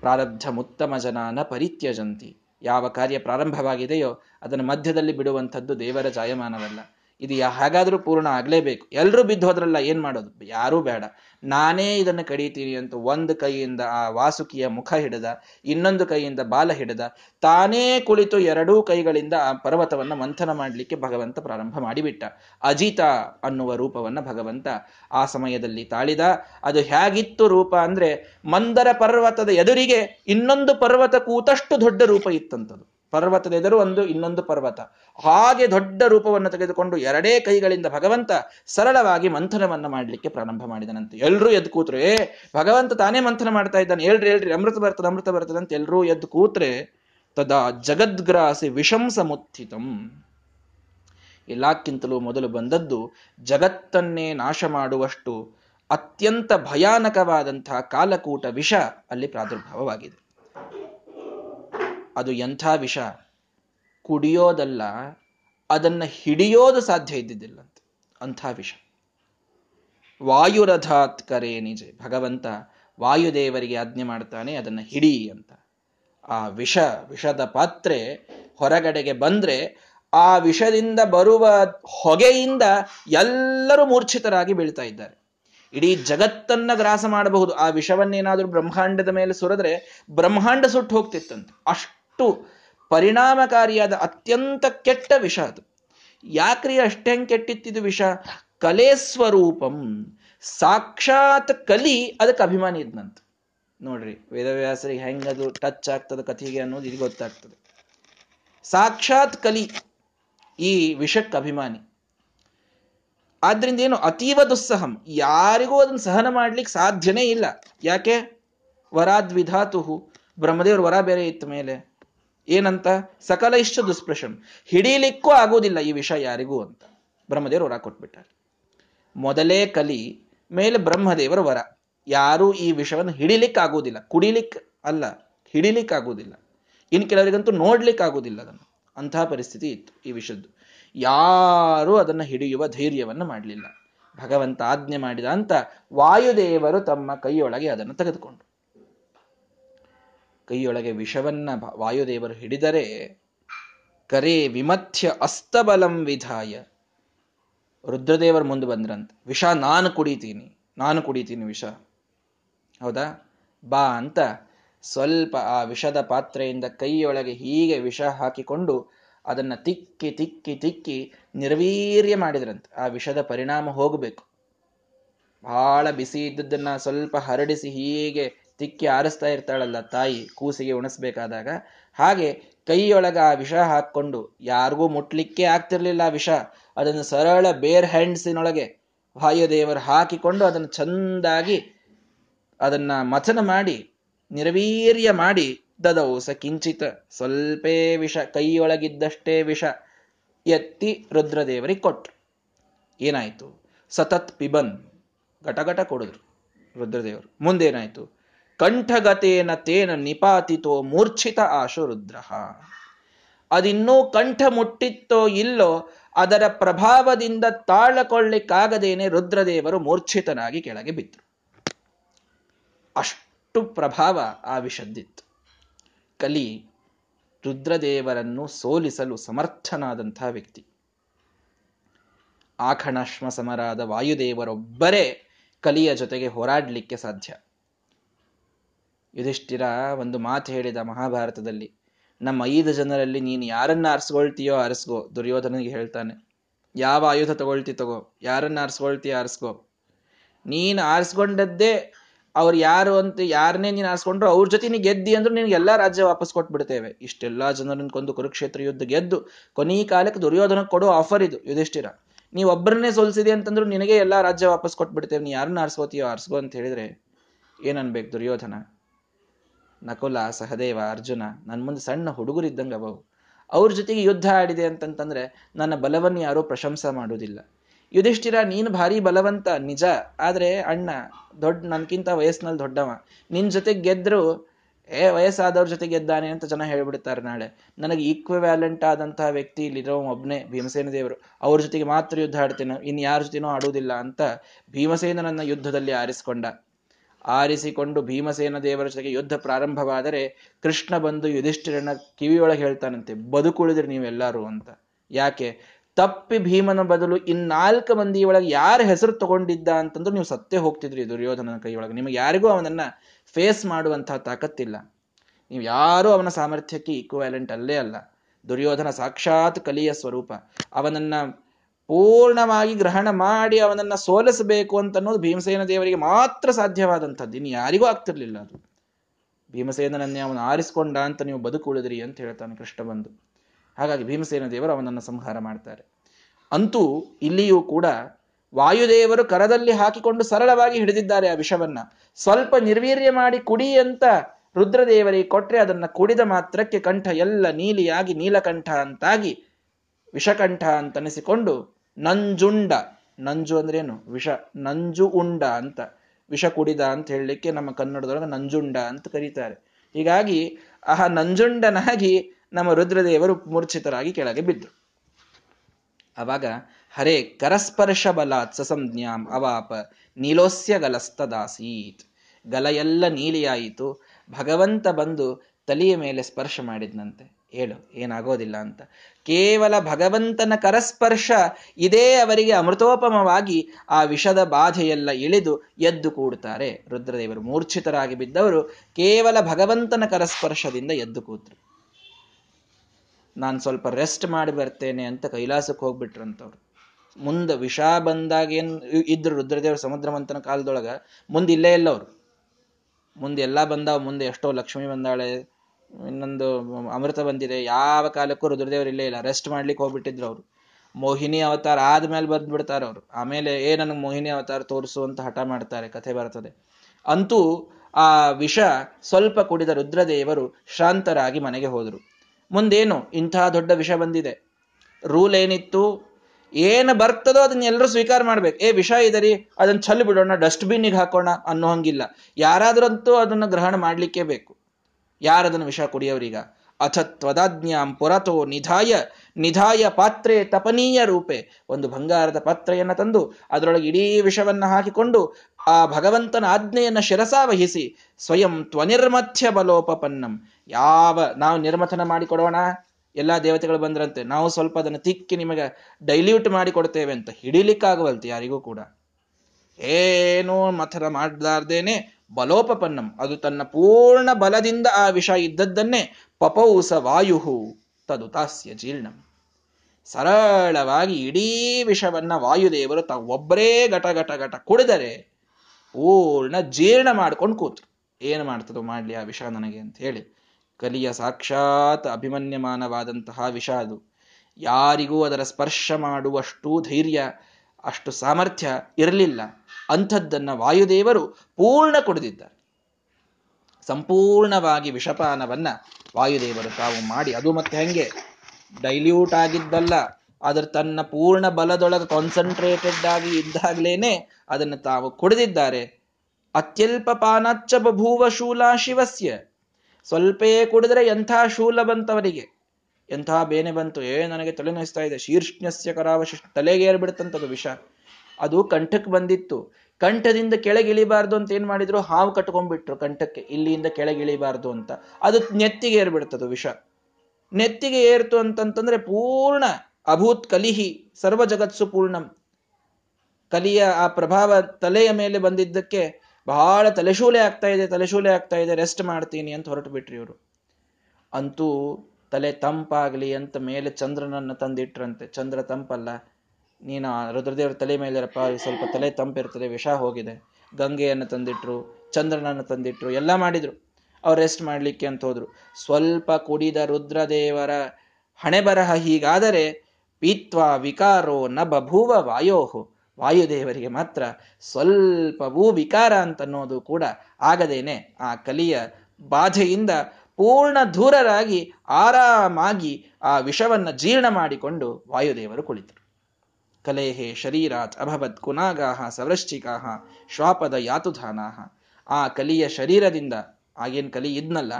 ಪ್ರಾರಬ್ಧ ಮುತ್ತಮ ಜನಾನ ಪರಿತ್ಯಜಂತಿ. ಯಾವ ಕಾರ್ಯ ಪ್ರಾರಂಭವಾಗಿದೆಯೋ ಅದನ್ನು ಮಧ್ಯದಲ್ಲಿ ಬಿಡುವಂಥದ್ದು ದೇವರ ಜಾಯಮಾನವಲ್ಲ. ಇದು ಹಾಗಾದ್ರೂ ಪೂರ್ಣ ಆಗ್ಲೇಬೇಕು. ಎಲ್ಲರೂ ಬಿದ್ದು ಹೋದ್ರಲ್ಲ ಏನ್ ಮಾಡೋದು? ಯಾರೂ ಬೇಡ. ನಾನೇ ಇದನ್ನು ಕಡಿತೀನಿ ಅಂತ ಒಂದು ಕೈಯಿಂದ ಆ ವಾಸುಕಿಯ ಮುಖ ಹಿಡಿದ, ಇನ್ನೊಂದು ಕೈಯಿಂದ ಬಾಲ ಹಿಡಿದ, ತಾನೇ ಕುಳಿತು ಎರಡೂ ಕೈಗಳಿಂದ ಆ ಪರ್ವತವನ್ನ ಮಂಥನ ಮಾಡಲಿಕ್ಕೆ ಭಗವಂತ ಪ್ರಾರಂಭ ಮಾಡಿಬಿಟ್ಟ. ಅಜಿತ ಅನ್ನುವ ರೂಪವನ್ನ ಭಗವಂತ ಆ ಸಮಯದಲ್ಲಿ ತಾಳಿದ. ಅದು ಹೇಗಿತ್ತು ರೂಪ ಅಂದ್ರೆ, ಮಂದರ ಪರ್ವತದ ಎದುರಿಗೆ ಇನ್ನೊಂದು ಪರ್ವತ ಕೂತಷ್ಟು ದೊಡ್ಡ ರೂಪ ಇತ್ತಂತದು. ಪರ್ವತದ ಎದುರು ಒಂದು, ಇನ್ನೊಂದು ಪರ್ವತ. ಹಾಗೆ ದೊಡ್ಡ ರೂಪವನ್ನು ತೆಗೆದುಕೊಂಡು ಎರಡೇ ಕೈಗಳಿಂದ ಭಗವಂತ ಸರಳವಾಗಿ ಮಂಥನವನ್ನು ಮಾಡಲಿಕ್ಕೆ ಪ್ರಾರಂಭ ಮಾಡಿದನಂತೆ. ಎಲ್ಲರೂ ಎದ್ದು ಕೂತ್ರೆ, ಭಗವಂತ ತಾನೇ ಮಂಥನ ಮಾಡ್ತಾ ಇದ್ದಾನೆ. ಹೇಳ್ರಿ ಹೇಳ್ರಿ, ಅಮೃತ ಬರ್ತದೆ ಅಮೃತ ಬರ್ತದೆ ಅಂತ ಎಲ್ಲರೂ ಎದ್ದು ಕೂತ್ರೆ, ತದಾ ಜಗದ್ಗ್ರಾಸಿ ವಿಷಂ ಸಮುತ್ಥಿತಂ. ಎಲ್ಲಕ್ಕಿಂತಲೂ ಮೊದಲು ಬಂದದ್ದು ಜಗತ್ತನ್ನೇ ನಾಶ ಮಾಡುವಷ್ಟು ಅತ್ಯಂತ ಭಯಾನಕವಾದಂತಹ ಕಾಲಕೂಟ ವಿಷ ಅಲ್ಲಿ ಪ್ರಾದುರ್ಭಾವವಾಗಿದೆ. ಅದು ಎಂಥ ವಿಷ? ಕುಡಿಯೋದಲ್ಲ, ಅದನ್ನ ಹಿಡಿಯೋದು ಸಾಧ್ಯ ಇದ್ದಿದ್ದಿಲ್ಲಂತೆ ಅಂಥ ವಿಷ. ವಾಯುರಥಾತ್ ಕರೆ ನಿಜ. ಭಗವಂತ ವಾಯುದೇವರಿಗೆ ಆಜ್ಞೆ ಮಾಡ್ತಾನೆ, ಅದನ್ನ ಹಿಡಿ ಅಂತ. ಆ ವಿಷ, ವಿಷದ ಪಾತ್ರೆ ಹೊರಗಡೆಗೆ ಬಂದ್ರೆ ಆ ವಿಷದಿಂದ ಬರುವ ಹೊಗೆಯಿಂದ ಎಲ್ಲರೂ ಮೂರ್ಛಿತರಾಗಿ ಬೀಳ್ತಾ ಇದ್ದಾರೆ. ಇಡೀ ಜಗತ್ತನ್ನ ಗ್ರಾಸ ಮಾಡಬಹುದು. ಆ ವಿಷವನ್ನೇನಾದ್ರೂ ಬ್ರಹ್ಮಾಂಡದ ಮೇಲೆ ಸುರಿದ್ರೆ ಬ್ರಹ್ಮಾಂಡ ಸುಟ್ಟು ಹೋಗ್ತಿತ್ತಂತೆ. ಅಷ್ಟು ಪರಿಣಾಮಕಾರಿಯಾದ ಅತ್ಯಂತ ಕೆಟ್ಟ ವಿಷ ಅದು. ಯಾಕ್ರಿ ಅಷ್ಟೇಂಗ್ ಕೆಟ್ಟಿತ್ತಿದು ವಿಷ? ಕಲೆ ಸ್ವರೂಪಂ. ಸಾಕ್ಷಾತ್ ಕಲಿ ಅದಕ್ಕೆ ಅಭಿಮಾನಿ ಇದ್ನಂತ. ನೋಡ್ರಿ, ವೇದವ್ಯಾಸರಿಗೆ ಹೆಂಗದು ಟಚ್ ಆಗ್ತದ ಕಥೆಗೆ ಅನ್ನೋದು ಇದು ಗೊತ್ತಾಗ್ತದೆ. ಸಾಕ್ಷಾತ್ ಕಲಿ ಈ ವಿಷಕ್ಕೆ ಅಭಿಮಾನಿ. ಆದ್ರಿಂದ ಏನು ಅತೀವ ದುಸ್ಸಹಂ. ಯಾರಿಗೂ ಅದನ್ನು ಸಹನ ಮಾಡ್ಲಿಕ್ಕೆ ಸಾಧ್ಯನೇ ಇಲ್ಲ. ಯಾಕೆ? ವರಾದ್ವಿಧಾತು ಬ್ರಹ್ಮದೇವ್ರ ವರ ಬೇರೆ ಇತ್ತ ಮೇಲೆ. ಏನಂತ? ಸಕಲ ಇಷ್ಟ ದುಷ್ಪ್ರಶಂ. ಹಿಡೀಲಿಕ್ಕೂ ಆಗುವುದಿಲ್ಲ ಈ ವಿಷಯ ಯಾರಿಗೂ ಅಂತ. ಬ್ರಹ್ಮದೇವರು ವರ ಕೊಟ್ಬಿಟ್ಟಾರೆ. ಮೊದಲೇ ಕಲಿ, ಮೇಲೆ ಬ್ರಹ್ಮದೇವರ ವರ. ಯಾರೂ ಈ ವಿಷಯವನ್ನು ಹಿಡಿಲಿಕ್ಕೆ ಆಗುವುದಿಲ್ಲ. ಕುಡಿಲಿಕ್ಕೆ ಅಲ್ಲ, ಹಿಡಿಲಿಕ್ಕೆ ಆಗುವುದಿಲ್ಲ. ಇನ್ನು ಕೆಲವರಿಗಂತೂ ನೋಡ್ಲಿಕ್ಕೆ ಆಗುವುದಿಲ್ಲ ಅದನ್ನು. ಅಂತಹ ಪರಿಸ್ಥಿತಿ ಇತ್ತು ಈ ವಿಷದ್ದು ಯಾರೂ ಅದನ್ನು ಹಿಡಿಯುವ ಧೈರ್ಯವನ್ನು ಮಾಡಲಿಲ್ಲ. ಭಗವಂತ ಆಜ್ಞೆ ಮಾಡಿದ ಅಂತ ವಾಯುದೇವರು ತಮ್ಮ ಕೈಯೊಳಗೆ ಅದನ್ನು ತೆಗೆದುಕೊಂಡು ಕೈಯೊಳಗೆ ವಿಷವನ್ನ ವಾಯುದೇವರು ಹಿಡಿದರೆ, ಕರೆ ವಿಮಥ್ಯ ಅಸ್ತಬಲಂ ವಿಧಾಯ. ರುದ್ರದೇವರು ಮುಂದೆ ಬಂದ್ರಂತ. ವಿಷ ನಾನು ಕುಡಿತೀನಿ ನಾನು ಕುಡಿತೀನಿ ವಿಷ. ಹೌದಾ? ಬಾ ಅಂತ ಸ್ವಲ್ಪ ಆ ವಿಷದ ಪಾತ್ರೆಯಿಂದ ಕೈಯೊಳಗೆ ಹೀಗೆ ವಿಷ ಹಾಕಿಕೊಂಡು ಅದನ್ನ ತಿಕ್ಕಿ ತಿಕ್ಕಿ ತಿಕ್ಕಿ ನಿರ್ವೀರ್ಯ ಮಾಡಿದ್ರಂತೆ. ಆ ವಿಷದ ಪರಿಣಾಮ ಹೋಗಬೇಕು. ಬಹಳ ಬಿಸಿ ಇದ್ದದ್ದನ್ನ ಸ್ವಲ್ಪ ಹರಡಿಸಿ ಹೀಗೆ ತಿಕ್ಕಿ ಆರಿಸ್ತಾ ಇರ್ತಾಳಲ್ಲ ತಾಯಿ, ಕೂಸಿಗೆ ಉಣಿಸ್ಬೇಕಾದಾಗ. ಹಾಗೆ ಕೈಯೊಳಗ ಆ ವಿಷ ಹಾಕ್ಕೊಂಡು ಯಾರಿಗೂ ಮುಟ್ಲಿಕ್ಕೆ ಆಗ್ತಿರ್ಲಿಲ್ಲ ಆ ವಿಷ. ಅದನ್ನು ಸರಳ ಬೇರ್ ಹ್ಯಾಂಡ್ಸಿನೊಳಗೆ ವಾಯುದೇವರು ಹಾಕಿಕೊಂಡು ಅದನ್ನು ಚಂದಾಗಿ ಅದನ್ನ ಮಥನ ಮಾಡಿ, ನಿರ್ವೀರ್ಯ ಮಾಡಿ, ದದೌಸ ಕಿಂಚಿತ ಸ್ವಲ್ಪೇ ವಿಷ, ಕೈಯೊಳಗಿದ್ದಷ್ಟೇ ವಿಷ ಎತ್ತಿ ರುದ್ರದೇವರಿಗೆ ಕೊಟ್ರು. ಏನಾಯ್ತು? ಸತತ್ ಪಿಬನ್ ಘಟಘಟ ಕೊಡಿದ್ರು ರುದ್ರದೇವರು. ಮುಂದೇನಾಯ್ತು? ಕಂಠಗತೇನ ತೇನ ನಿಪಾತಿತೋ ಮೂರ್ಛಿತ ಆಶು ರುದ್ರ. ಅದಿನ್ನೂ ಕಂಠ ಮುಟ್ಟಿತ್ತೋ ಇಲ್ಲೋ ಅದರ ಪ್ರಭಾವದಿಂದ ತಾಳಕೊಳ್ಳಿಕ್ಕಾಗದೇನೆ ರುದ್ರದೇವರು ಮೂರ್ಛಿತನಾಗಿ ಕೆಳಗೆ ಬಿದ್ದರು ಅಷ್ಟು ಪ್ರಭಾವ ಆ ವಿಷದ್ದಿತ್ತು. ಕಲಿ ರುದ್ರದೇವರನ್ನು ಸೋಲಿಸಲು ಸಮರ್ಥನಾದಂಥ ವ್ಯಕ್ತಿ. ಆಖಣಾಶ್ಮ ಸಮರಾದ ವಾಯುದೇವರೊಬ್ಬರೇ ಕಲಿಯ ಜೊತೆಗೆ ಹೋರಾಡಲಿಕ್ಕೆ ಸಾಧ್ಯ. ಯುಧಿಷ್ಠಿರ ಒಂದು ಮಾತು ಹೇಳಿದ ಮಹಾಭಾರತದಲ್ಲಿ, ನಮ್ಮ ಐದು ಜನರಲ್ಲಿ ನೀನು ಯಾರನ್ನ ಆರಿಸ್ಕೊಳ್ತೀಯೋ ಆರಿಸ್ಕೋ ದುರ್ಯೋಧನಿಗೆ ಹೇಳ್ತಾನೆ. ಯಾವ ಆಯುಧ ತಗೊಳ್ತಿ ತಗೋ, ಯಾರನ್ನ ಆರಿಸ್ಕೊಳ್ತೀಯ ಆರಿಸ್ಕೋ. ನೀನು ಆರಿಸ್ಕೊಂಡದ್ದೇ ಅವ್ರು ಯಾರು ಅಂತ, ಯಾರನ್ನೇ ನೀನು ಆರಿಸ್ಕೊಂಡ್ರು ಅವ್ರ ಜೊತೆ ನೀನು ಗೆದ್ದಿ ಅಂದ್ರೆ ನಿನಗೆ ಎಲ್ಲಾ ರಾಜ್ಯ ವಾಪಸ್ ಕೊಟ್ಬಿಡ್ತೇವೆ. ಇಷ್ಟೆಲ್ಲಾ ಜನರನ್ನ ಕೊಂದು ಕುರುಕ್ಷೇತ್ರ ಯುದ್ಧ ಗೆದ್ದು ಕೊನೆಯ ಕಾಲಕ್ಕೆ ದುರ್ಯೋಧನಕ್ಕೆ ಕೊಡೋ ಆಫರ್ ಇದು, ಯುಧಿಷ್ಠಿರ. ನೀವು ಒಬ್ಬರನ್ನೇ ಸೋಲ್ಸಿದೆ ಅಂತಂದ್ರು ನಿನಗೆ ಎಲ್ಲಾ ರಾಜ್ಯ ವಾಪಸ್ ಕೊಟ್ಬಿಡ್ತೇವೆ. ನೀ ಯಾರನ್ನ ಆರಿಸ್ಕೋತೀಯೋ ಆರಿಸ್ಕೋ ಅಂತ ಹೇಳಿದ್ರೆ ಏನನ್ಬೇಕು ದುರ್ಯೋಧನ? ನಕುಲ, ಸಹದೇವ, ಅರ್ಜುನ ನನ್ನ ಮುಂದೆ ಸಣ್ಣ ಹುಡುಗರಿದ್ದಂಗೆ ಅವು. ಅವ್ರ ಜೊತೆಗೆ ಯುದ್ಧ ಆಡಿದೆ ಅಂತಂತಂದ್ರೆ ನನ್ನ ಬಲವನ್ನು ಯಾರೂ ಪ್ರಶಂಸೆ ಮಾಡುವುದಿಲ್ಲ. ಯುಧಿಷ್ಠಿರ, ನೀನು ಭಾರಿ ಬಲವಂತ, ನಿಜ. ಆದರೆ ಅಣ್ಣ ದೊಡ್ಡ ನನ್ಕಿಂತ ವಯಸ್ಸಿನಲ್ಲಿ ದೊಡ್ಡವ. ನಿನ್ನ ಜೊತೆ ಗೆದ್ದರು ಏ, ವಯಸ್ಸಾದವ್ರ ಜೊತೆ ಗೆದ್ದಾನೆ ಅಂತ ಜನ ಹೇಳ್ಬಿಡ್ತಾರೆ ನಾಳೆ. ನನಗೆ ಈಕ್ವಿವ್ಯಾಲೆಂಟ್ ಆದಂತಹ ವ್ಯಕ್ತಿ ಇಲ್ಲಿರೋ ಒಬ್ಬನೇ ಭೀಮಸೇನ ದೇವರು. ಅವ್ರ ಜೊತೆಗೆ ಮಾತ್ರ ಯುದ್ಧ ಆಡ್ತೇನೆ. ಇನ್ನು ಯಾರ ಜೊತೆನೂ ಆಡುವುದಿಲ್ಲ ಅಂತ ಭೀಮಸೇನನನ್ನ ಯುದ್ಧದಲ್ಲಿ ಆರಿಸಿಕೊಂಡ. ಆರಿಸಿಕೊಂಡು ಭೀಮಸೇನ ದೇವರ ಜೊತೆಗೆ ಯುದ್ಧ ಪ್ರಾರಂಭವಾದರೆ ಕೃಷ್ಣ ಬಂದು ಯುಧಿಷ್ಠಿರನ ಕಿವಿಯೊಳಗೆ ಹೇಳ್ತಾನಂತೆ, ಬದುಕುಳಿದ್ರಿ ನೀವೆಲ್ಲರೂ ಅಂತ. ಯಾಕೆ? ತಪ್ಪಿ ಭೀಮನ ಬದಲು ಇನ್ನಾಲ್ಕು ಮಂದಿ ಒಳಗೆ ಯಾರ ಹೆಸರು ತಗೊಂಡಿದ್ದ ಅಂತಂದ್ರೆ ನೀವು ಸತ್ತೇ ಹೋಗ್ತಿದ್ರಿ ದುರ್ಯೋಧನನ ಕೈಯೊಳಗೆ. ನಿಮಗೆ ಯಾರಿಗೂ ಅವನನ್ನ ಫೇಸ್ ಮಾಡುವಂತಹ ತಾಕತ್ತಿಲ್ಲ. ನೀವು ಯಾರೂ ಅವನ ಸಾಮರ್ಥ್ಯಕ್ಕೆ ಈಕ್ವಾಲೆಂಟ್ ಅಲ್ಲೇ ಅಲ್ಲ. ದುರ್ಯೋಧನ ಸಾಕ್ಷಾತ್ ಕಲಿಯ ಸ್ವರೂಪ. ಅವನನ್ನ ಪೂರ್ಣವಾಗಿ ಗ್ರಹಣ ಮಾಡಿ ಅವನನ್ನ ಸೋಲಿಸಬೇಕು ಅಂತ ಅನ್ನೋದು ಭೀಮಸೇನ ದೇವರಿಗೆ ಮಾತ್ರ ಸಾಧ್ಯವಾದಂಥದ್ದು. ಇನ್ನು ಯಾರಿಗೂ ಆಗ್ತಿರ್ಲಿಲ್ಲ ಅದು. ಭೀಮಸೇನನನ್ನೇ ಅವನು ಆರಿಸಿಕೊಂಡ ಅಂತ ನೀವು ಬದುಕುಳಿದ್ರಿ ಅಂತ ಹೇಳ್ತಾನೆ ಕೃಷ್ಣ ಬಂದು. ಹಾಗಾಗಿ ಭೀಮಸೇನ ದೇವರು ಅವನನ್ನು ಸಂಹಾರ ಮಾಡ್ತಾರೆ. ಅಂತೂ ಇಲ್ಲಿಯೂ ಕೂಡ ವಾಯುದೇವರು ಕರದಲ್ಲಿ ಹಾಕಿಕೊಂಡು ಸರಳವಾಗಿ ಹಿಡಿದಿದ್ದಾರೆ ಆ ವಿಷವನ್ನ. ಸ್ವಲ್ಪ ನಿರ್ವೀರ್ಯ ಮಾಡಿ ಕುಡಿ ಅಂತ ರುದ್ರದೇವರಿಗೆ ಕೊಟ್ಟರೆ ಅದನ್ನ ಕುಡಿದ ಮಾತ್ರಕ್ಕೆ ಕಂಠ ಎಲ್ಲ ನೀಲಿಯಾಗಿ ನೀಲಕಂಠ ಅಂತಾಗಿ ವಿಷಕಂಠ ಅಂತನಿಸಿಕೊಂಡು ನಂಜುಂಡ. ನಂಜು ಅಂದ್ರೇನು? ವಿಷ. ನಂಜು ಉಂಡ ಅಂತ. ವಿಷ ಕುಡಿದ ಅಂತ ಹೇಳಲಿಕ್ಕೆ ನಮ್ಮ ಕನ್ನಡದೊಳಗೆ ನಂಜುಂಡ ಅಂತ ಕರೀತಾರೆ. ಹೀಗಾಗಿ ಆಹ ನಂಜುಂಡನಾಗಿ ನಮ್ಮ ರುದ್ರದೇವರು ಮೂರ್ಛಿತರಾಗಿ ಕೆಳಗೆ ಬಿದ್ದರು ಅವಾಗ, ಹರೇ ಕರಸ್ಪರ್ಶ ಬಲಾತ್ ಸಸಂಜ್ಞಾಂ ಅವಾಪ ನೀಲೋಸ್ಯ ಗಲಸ್ತದಾಸೀತ್. ಗಲ ಎಲ್ಲ ನೀಲಿಯಾಯಿತು. ಭಗವಂತ ಬಂದು ತಲೆಯ ಮೇಲೆ ಸ್ಪರ್ಶ ಮಾಡಿದ್ನಂತೆ. ಹೇಳು, ಏನಾಗೋದಿಲ್ಲ ಅಂತ. ಕೇವಲ ಭಗವಂತನ ಕರಸ್ಪರ್ಶ ಇದೇ ಅವರಿಗೆ ಅಮೃತೋಪಮವಾಗಿ ಆ ವಿಷದ ಬಾಧೆಯೆಲ್ಲ ಇಳಿದು ಎದ್ದು ಕೂಡ್ತಾರೆ. ರುದ್ರದೇವರು ಮೂರ್ಛಿತರಾಗಿ ಬಿದ್ದವರು ಕೇವಲ ಭಗವಂತನ ಕರಸ್ಪರ್ಶದಿಂದ ಎದ್ದು ಕೂತರು. ನಾನು ಸ್ವಲ್ಪ ರೆಸ್ಟ್ ಮಾಡಿ ಬರ್ತೇನೆ ಅಂತ ಕೈಲಾಸಕ್ಕೆ ಹೋಗ್ಬಿಟ್ರಂತವ್ರು. ಮುಂದೆ ವಿಷ ಬಂದಾಗ ಏನ್ ಇದ್ರು ರುದ್ರದೇವರು ಸಮುದ್ರ ಮಂಥನ ಕಾಲದೊಳಗ, ಮುಂದೆ ಇಲ್ಲೇ ಇಲ್ಲ ಅವರು. ಮುಂದೆ ಎಲ್ಲ ಬಂದಾವ, ಮುಂದೆ ಎಷ್ಟೋ ಲಕ್ಷ್ಮಿ ಬಂದಾಳೆ ಇನ್ನೊಂದು ಅಮೃತ ಬಂದಿದೆ. ಯಾವ ಕಾಲಕ್ಕೂ ರುದ್ರದೇವರು ಇಲ್ಲೇ ಇಲ್ಲ. ರೆಸ್ಟ್ ಮಾಡ್ಲಿಕ್ಕೆ ಹೋಗ್ಬಿಟ್ಟಿದ್ರು ಅವರು. ಮೋಹಿನಿ ಅವತಾರ ಆದ್ಮೇಲೆ ಬಂದ್ ಬಿಡ್ತಾರೆ ಅವರು. ಆಮೇಲೆ ಏ ನನಗೆ ಮೋಹಿನಿ ಅವತಾರ ತೋರಿಸು ಅಂತ ಹಠ ಮಾಡ್ತಾರೆ ಕಥೆ ಬರ್ತದೆ. ಅಂತೂ ಆ ವಿಷ ಸ್ವಲ್ಪ ಕುಡಿದ ರುದ್ರದೇವರು ಶಾಂತರಾಗಿ ಮನೆಗೆ ಹೋದರು. ಮುಂದೇನು ಇಂಥ ದೊಡ್ಡ ವಿಷ ಬಂದಿದೆ. ರೂಲ್ ಏನಿತ್ತು? ಏನು ಬರ್ತದೋ ಅದನ್ನ ಎಲ್ಲರೂ ಸ್ವೀಕಾರ ಮಾಡ್ಬೇಕು. ಏ ವಿಷ ಇದರಿ ಅದನ್ನ ಬಿಡೋಣ, ಡಸ್ಟ್ಬಿನ್ನಿಗೆ ಹಾಕೋಣ ಅನ್ನೋ ಹಂಗಿಲ್ಲ ಯಾರಾದ್ರಂತೂ ಅದನ್ನು ಗ್ರಹಣ ಮಾಡಲಿಕ್ಕೇ ಬೇಕು. ಯಾರದನ್ನು ವಿಷ ಕುಡಿಯವರೀಗ? ಅಥ ತ್ವದಾಜ್ಞಾಂ ಪುರತೋ ನಿಧಾಯ ನಿಧಾಯ ಪಾತ್ರೆ ತಪನೀಯ ರೂಪೆ. ಒಂದು ಬಂಗಾರದ ಪಾತ್ರೆಯನ್ನು ತಂದು ಅದರೊಳಗೆ ಇಡೀ ವಿಷವನ್ನು ಹಾಕಿಕೊಂಡು ಆ ಭಗವಂತನ ಆಜ್ಞೆಯನ್ನು ಶಿರಸಾವಹಿಸಿ ಸ್ವಯಂ ತ್ವನಿರ್ಮಥ್ಯ ಬಲೋಪಪನ್ನಂ. ಯಾವ ನಾವು ನಿರ್ಮಥನ ಮಾಡಿಕೊಡೋಣ? ಎಲ್ಲ ದೇವತೆಗಳು ಬಂದ್ರಂತೆ, ನಾವು ಸ್ವಲ್ಪ ಅದನ್ನು ತಿಕ್ಕಿ ನಿಮಗೆ ಡೈಲ್ಯೂಟ್ ಮಾಡಿ ಕೊಡ್ತೇವೆ ಅಂತ ಹಿಡಿಲಿಕ್ಕಾಗವಲ್ತು ಯಾರಿಗೂ ಕೂಡ. ಏನೋ ಮಥರ ಮಾಡಲಾರ್ದೇನೆ ಬಲೋಪಪನ್ನಂ. ಅದು ತನ್ನ ಪೂರ್ಣ ಬಲದಿಂದ ಆ ವಿಷ ಇದ್ದದ್ದನ್ನೇ ಪಪೌಸ ವಾಯು ತದುತಾಸ್ಯ ಜೀರ್ಣಂ. ಸರಳವಾಗಿ ಇಡೀ ವಿಷವನ್ನ ವಾಯುದೇವರು ತ ಒಬ್ಬರೇ ಘಟ ಘಟ ಘಟ ಕುಡಿದರೆ ಪೂರ್ಣ ಜೀರ್ಣ ಮಾಡ್ಕೊಂಡು ಕೂತು ಏನು ಮಾಡ್ತದೋ ಮಾಡಲಿ ಆ ವಿಷ ನನಗೆ ಅಂತ ಹೇಳಿ. ಕಲಿಯ ಸಾಕ್ಷಾತ್ ಅಭಿಮನ್ಯಮಾನವಾದಂತಹ ವಿಷ ಅದು. ಯಾರಿಗೂ ಅದರ ಸ್ಪರ್ಶ ಮಾಡುವಷ್ಟು ಧೈರ್ಯ, ಅಷ್ಟು ಸಾಮರ್ಥ್ಯ ಇರಲಿಲ್ಲ. ಅಂಥದ್ದನ್ನ ವಾಯುದೇವರು ಪೂರ್ಣ ಕುಡಿದಿದ್ದಾರೆ. ಸಂಪೂರ್ಣವಾಗಿ ವಿಷಪಾನವನ್ನ ವಾಯುದೇವರು ತಾವು ಮಾಡಿ, ಅದು ಮತ್ತೆ ಹೆಂಗೆ? ಡೈಲ್ಯೂಟ್ ಆಗಿದ್ದಲ್ಲ ಅದರ ತನ್ನ ಪೂರ್ಣ ಬಲದೊಳಗೆ ಕಾನ್ಸಂಟ್ರೇಟೆಡ್ ಆಗಿ ಇದ್ದಾಗಲೇನೆ ಅದನ್ನು ತಾವು ಕುಡಿದಿದ್ದಾರೆ. ಅತ್ಯಲ್ಪ ಪಾನಚ್ಚ ಬಭೂವ ಶೂಲ ಶಿವಸ್ಯ. ಸ್ವಲ್ಪೇ ಕುಡಿದ್ರೆ ಎಂಥ ಶೂಲ ಬಂತವರಿಗೆ? ಎಂಥ ಬೇನೆ ಬಂತು? ಏ, ನನಗೆ ತಲೆ ನೋಯಿಸ್ತಾ ಇದೆ. ಶೀರ್ಷ್ಣ್ಯಸ್ಯ ಕರಾವಶಿಷ್ಟ ತಲೆಗೆ ಏರ್ಬಿಡ್ತಂತದು ವಿಷ. ಅದು ಕಂಠಕ್ಕೆ ಬಂದಿತ್ತು. ಕಂಠದಿಂದ ಕೆಳಗಿಳಿಬಾರ್ದು ಅಂತ ಏನ್ ಮಾಡಿದ್ರು? ಹಾವು ಕಟ್ಕೊಂಡ್ಬಿಟ್ರು ಕಂಠಕ್ಕೆ. ಇಲ್ಲಿಂದ ಕೆಳಗಿಳಿಬಾರ್ದು ಅಂತ. ಅದು ನೆತ್ತಿಗೆ ಏರ್ಬಿಡ್ತದು ವಿಷ. ನೆತ್ತಿಗೆ ಏರ್ತು ಅಂತಂತಂದ್ರೆ ಪೂರ್ಣ ಅಭೂತ್ ಕಲಿಹಿ, ಸರ್ವ ಜಗತ್ಸು ಪೂರ್ಣಂ. ಕಲಿಯ ಆ ಪ್ರಭಾವ ತಲೆಯ ಮೇಲೆ ಬಂದಿದ್ದಕ್ಕೆ ಬಹಳ ತಲೆಶೂಲೆ ಆಗ್ತಾ ಇದೆ, ತಲೆಶೂಲೆ ಆಗ್ತಾ ಇದೆ, ರೆಸ್ಟ್ ಮಾಡ್ತೀನಿ ಅಂತ ಹೊರಟು ಬಿಟ್ರಿ ಇವರು. ಅಂತೂ ತಲೆ ತಂಪಾಗ್ಲಿ ಅಂತ ಮೇಲೆ ಚಂದ್ರನನ್ನು ತಂದಿಟ್ರಂತೆ. ಚಂದ್ರ ತಂಪಲ್ಲ. ನೀನು ರುದ್ರದೇವರ ತಲೆ ಮೇಲಿರಪ್ಪ ಸ್ವಲ್ಪ ತಲೆ ತಂಪಿರ್ತದೆ ವಿಷ ಹೋಗಿದೆ. ಗಂಗೆಯನ್ನು ತಂದಿಟ್ರು, ಚಂದ್ರನನ್ನು ತಂದಿಟ್ರು, ಎಲ್ಲ ಮಾಡಿದ್ರು. ಅವ್ರು ರೆಸ್ಟ್ ಮಾಡಲಿಕ್ಕೆ ಅಂತ ಹೋದ್ರು. ಸ್ವಲ್ಪ ಕುಡಿದ ರುದ್ರದೇವರ ಹಣೆ ಬರಹ ಹೀಗಾದರೆ, ಪೀತ್ವಾ ವಿಕಾರೋ ನ ಬಭೂವ ವಾಯೋಹು. ವಾಯುದೇವರಿಗೆ ಮಾತ್ರ ಸ್ವಲ್ಪವೂ ವಿಕಾರ ಅಂತನ್ನೋದು ಕೂಡ ಆಗದೇನೆ. ಆ ಕಲಿಯ ಬಾಧೆಯಿಂದ ಪೂರ್ಣ ದೂರರಾಗಿ, ಆರಾಮಾಗಿ ಆ ವಿಷವನ್ನು ಜೀರ್ಣ ಮಾಡಿಕೊಂಡು ವಾಯುದೇವರು ಕುಳಿತರು. ಕಲೇಹೆ ಶರೀರಾತ್ ಅಭವತ್ ಕುನಾಗಾಹ ಸವೃಶ್ಚಿಕಾಹ ಶ್ವಾಪದ ಯಾತುಧಾನಾಹ. ಆ ಕಲಿಯ ಶರೀರದಿಂದ ಆಗೇನು ಕಲಿ ಇದ್ನಲ್ಲ,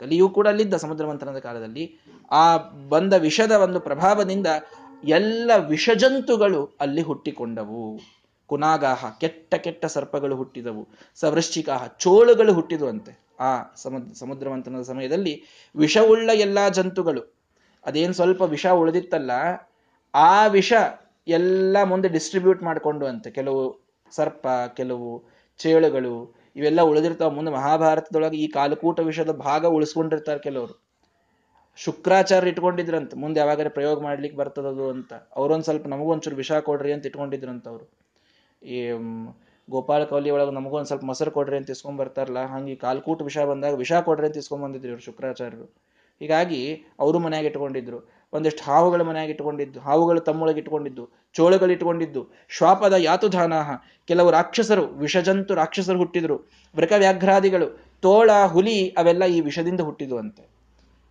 ಕಲಿಯೂ ಕೂಡ ಅಲ್ಲಿದ್ದ ಸಮುದ್ರ ಮಂಥನದ ಕಾಲದಲ್ಲಿ, ಆ ಬಂದ ವಿಷದ ಒಂದು ಪ್ರಭಾವದಿಂದ ಎಲ್ಲ ವಿಷಜಂತುಗಳು ಅಲ್ಲಿ ಹುಟ್ಟಿಕೊಂಡವು. ಕುನಾಗಾಹ ಕೆಟ್ಟ ಕೆಟ್ಟ ಸರ್ಪಗಳು ಹುಟ್ಟಿದವು ಸವೃಶ್ಚಿಕಾಹ ಚೋಳುಗಳು ಹುಟ್ಟಿದುವಂತೆ. ಆ ಸಮುದ್ರ ಮಂಥನದ ಸಮಯದಲ್ಲಿ ವಿಷವುಳ್ಳ ಎಲ್ಲಾ ಜಂತುಗಳು, ಅದೇನು ಸ್ವಲ್ಪ ವಿಷ ಉಳಿದಿತ್ತಲ್ಲ, ಆ ವಿಷ ಎಲ್ಲ ಮುಂದೆ ಡಿಸ್ಟ್ರಿಬ್ಯೂಟ್ ಮಾಡಿಕೊಂಡು ಅಂತೆ ಕೆಲವು ಸರ್ಪ, ಕೆಲವು ಚೇಳುಗಳು ಇವೆಲ್ಲ ಉಳಿದಿರ್ತಾವ ಮುಂದೆ ಮಹಾಭಾರತದೊಳಗೆ ಈ ಕಾಲುಕೂಟ ವಿಷಯದ ಭಾಗ ಉಳಿಸ್ಕೊಂಡಿರ್ತಾರೆ ಕೆಲವರು. ಶುಕ್ರಾಚಾರ್ಯ ಇಟ್ಕೊಂಡಿದ್ರಂತ, ಮುಂದೆ ಯಾವಾಗಾರೆ ಪ್ರಯೋಗ ಮಾಡ್ಲಿಕ್ಕೆ ಬರ್ತದದು ಅಂತ. ಅವ್ರೊಂದ್ ಸ್ವಲ್ಪ ನಮಗೂ ವಿಷ ಕೊಡ್ರಿ ಅಂತ ಇಟ್ಕೊಂಡಿದ್ರಂತ ಅವರು. ಈ ಗೋಪಾಲ ಕೌಲಿ ಒಳಗೆ ನಮಗೊಂದು ಸ್ವಲ್ಪ ಮೊಸರು ಕೊಡ್ರಿ ಅಂತ ಇಸ್ಕೊಂಡ್ ಬರ್ತಾರಲ್ಲ, ಹಂಗೆ ಕಾಲ್ಕೂಟ ವಿಷ ಬಂದಾಗ ವಿಷ ಕೊಡ್ರಿ ಅಂತ ಇಸ್ಕೊಂಡ್ ಬಂದಿದ್ರು ಶುಕ್ರಾಚಾರ್ಯರು. ಹೀಗಾಗಿ ಅವರು ಮನೆಯಾಗ ಇಟ್ಕೊಂಡಿದ್ರು. ಒಂದಿಷ್ಟು ಹಾವುಗಳ ಮನೆಯಾಗಿ ಇಟ್ಟುಕೊಂಡಿದ್ದು ಹಾವುಗಳು ತಮ್ಮೊಳಗೆ ಇಟ್ಟುಕೊಂಡಿದ್ದು ಚೋಳಗಳು ಇಟ್ಟುಕೊಂಡಿದ್ದು ಶ್ವಾಪದ ಯಾತುಧಾನಾಹ. ಕೆಲವು ರಾಕ್ಷಸರು, ವಿಷಜಂತು ರಾಕ್ಷಸರು ಹುಟ್ಟಿದ್ರು ವ್ಯಾಘ್ರಾದಿಗಳು ತೋಳ, ಹುಲಿ ಅವೆಲ್ಲ ಈ ವಿಷದಿಂದ ಹುಟ್ಟಿದುವಂತೆ.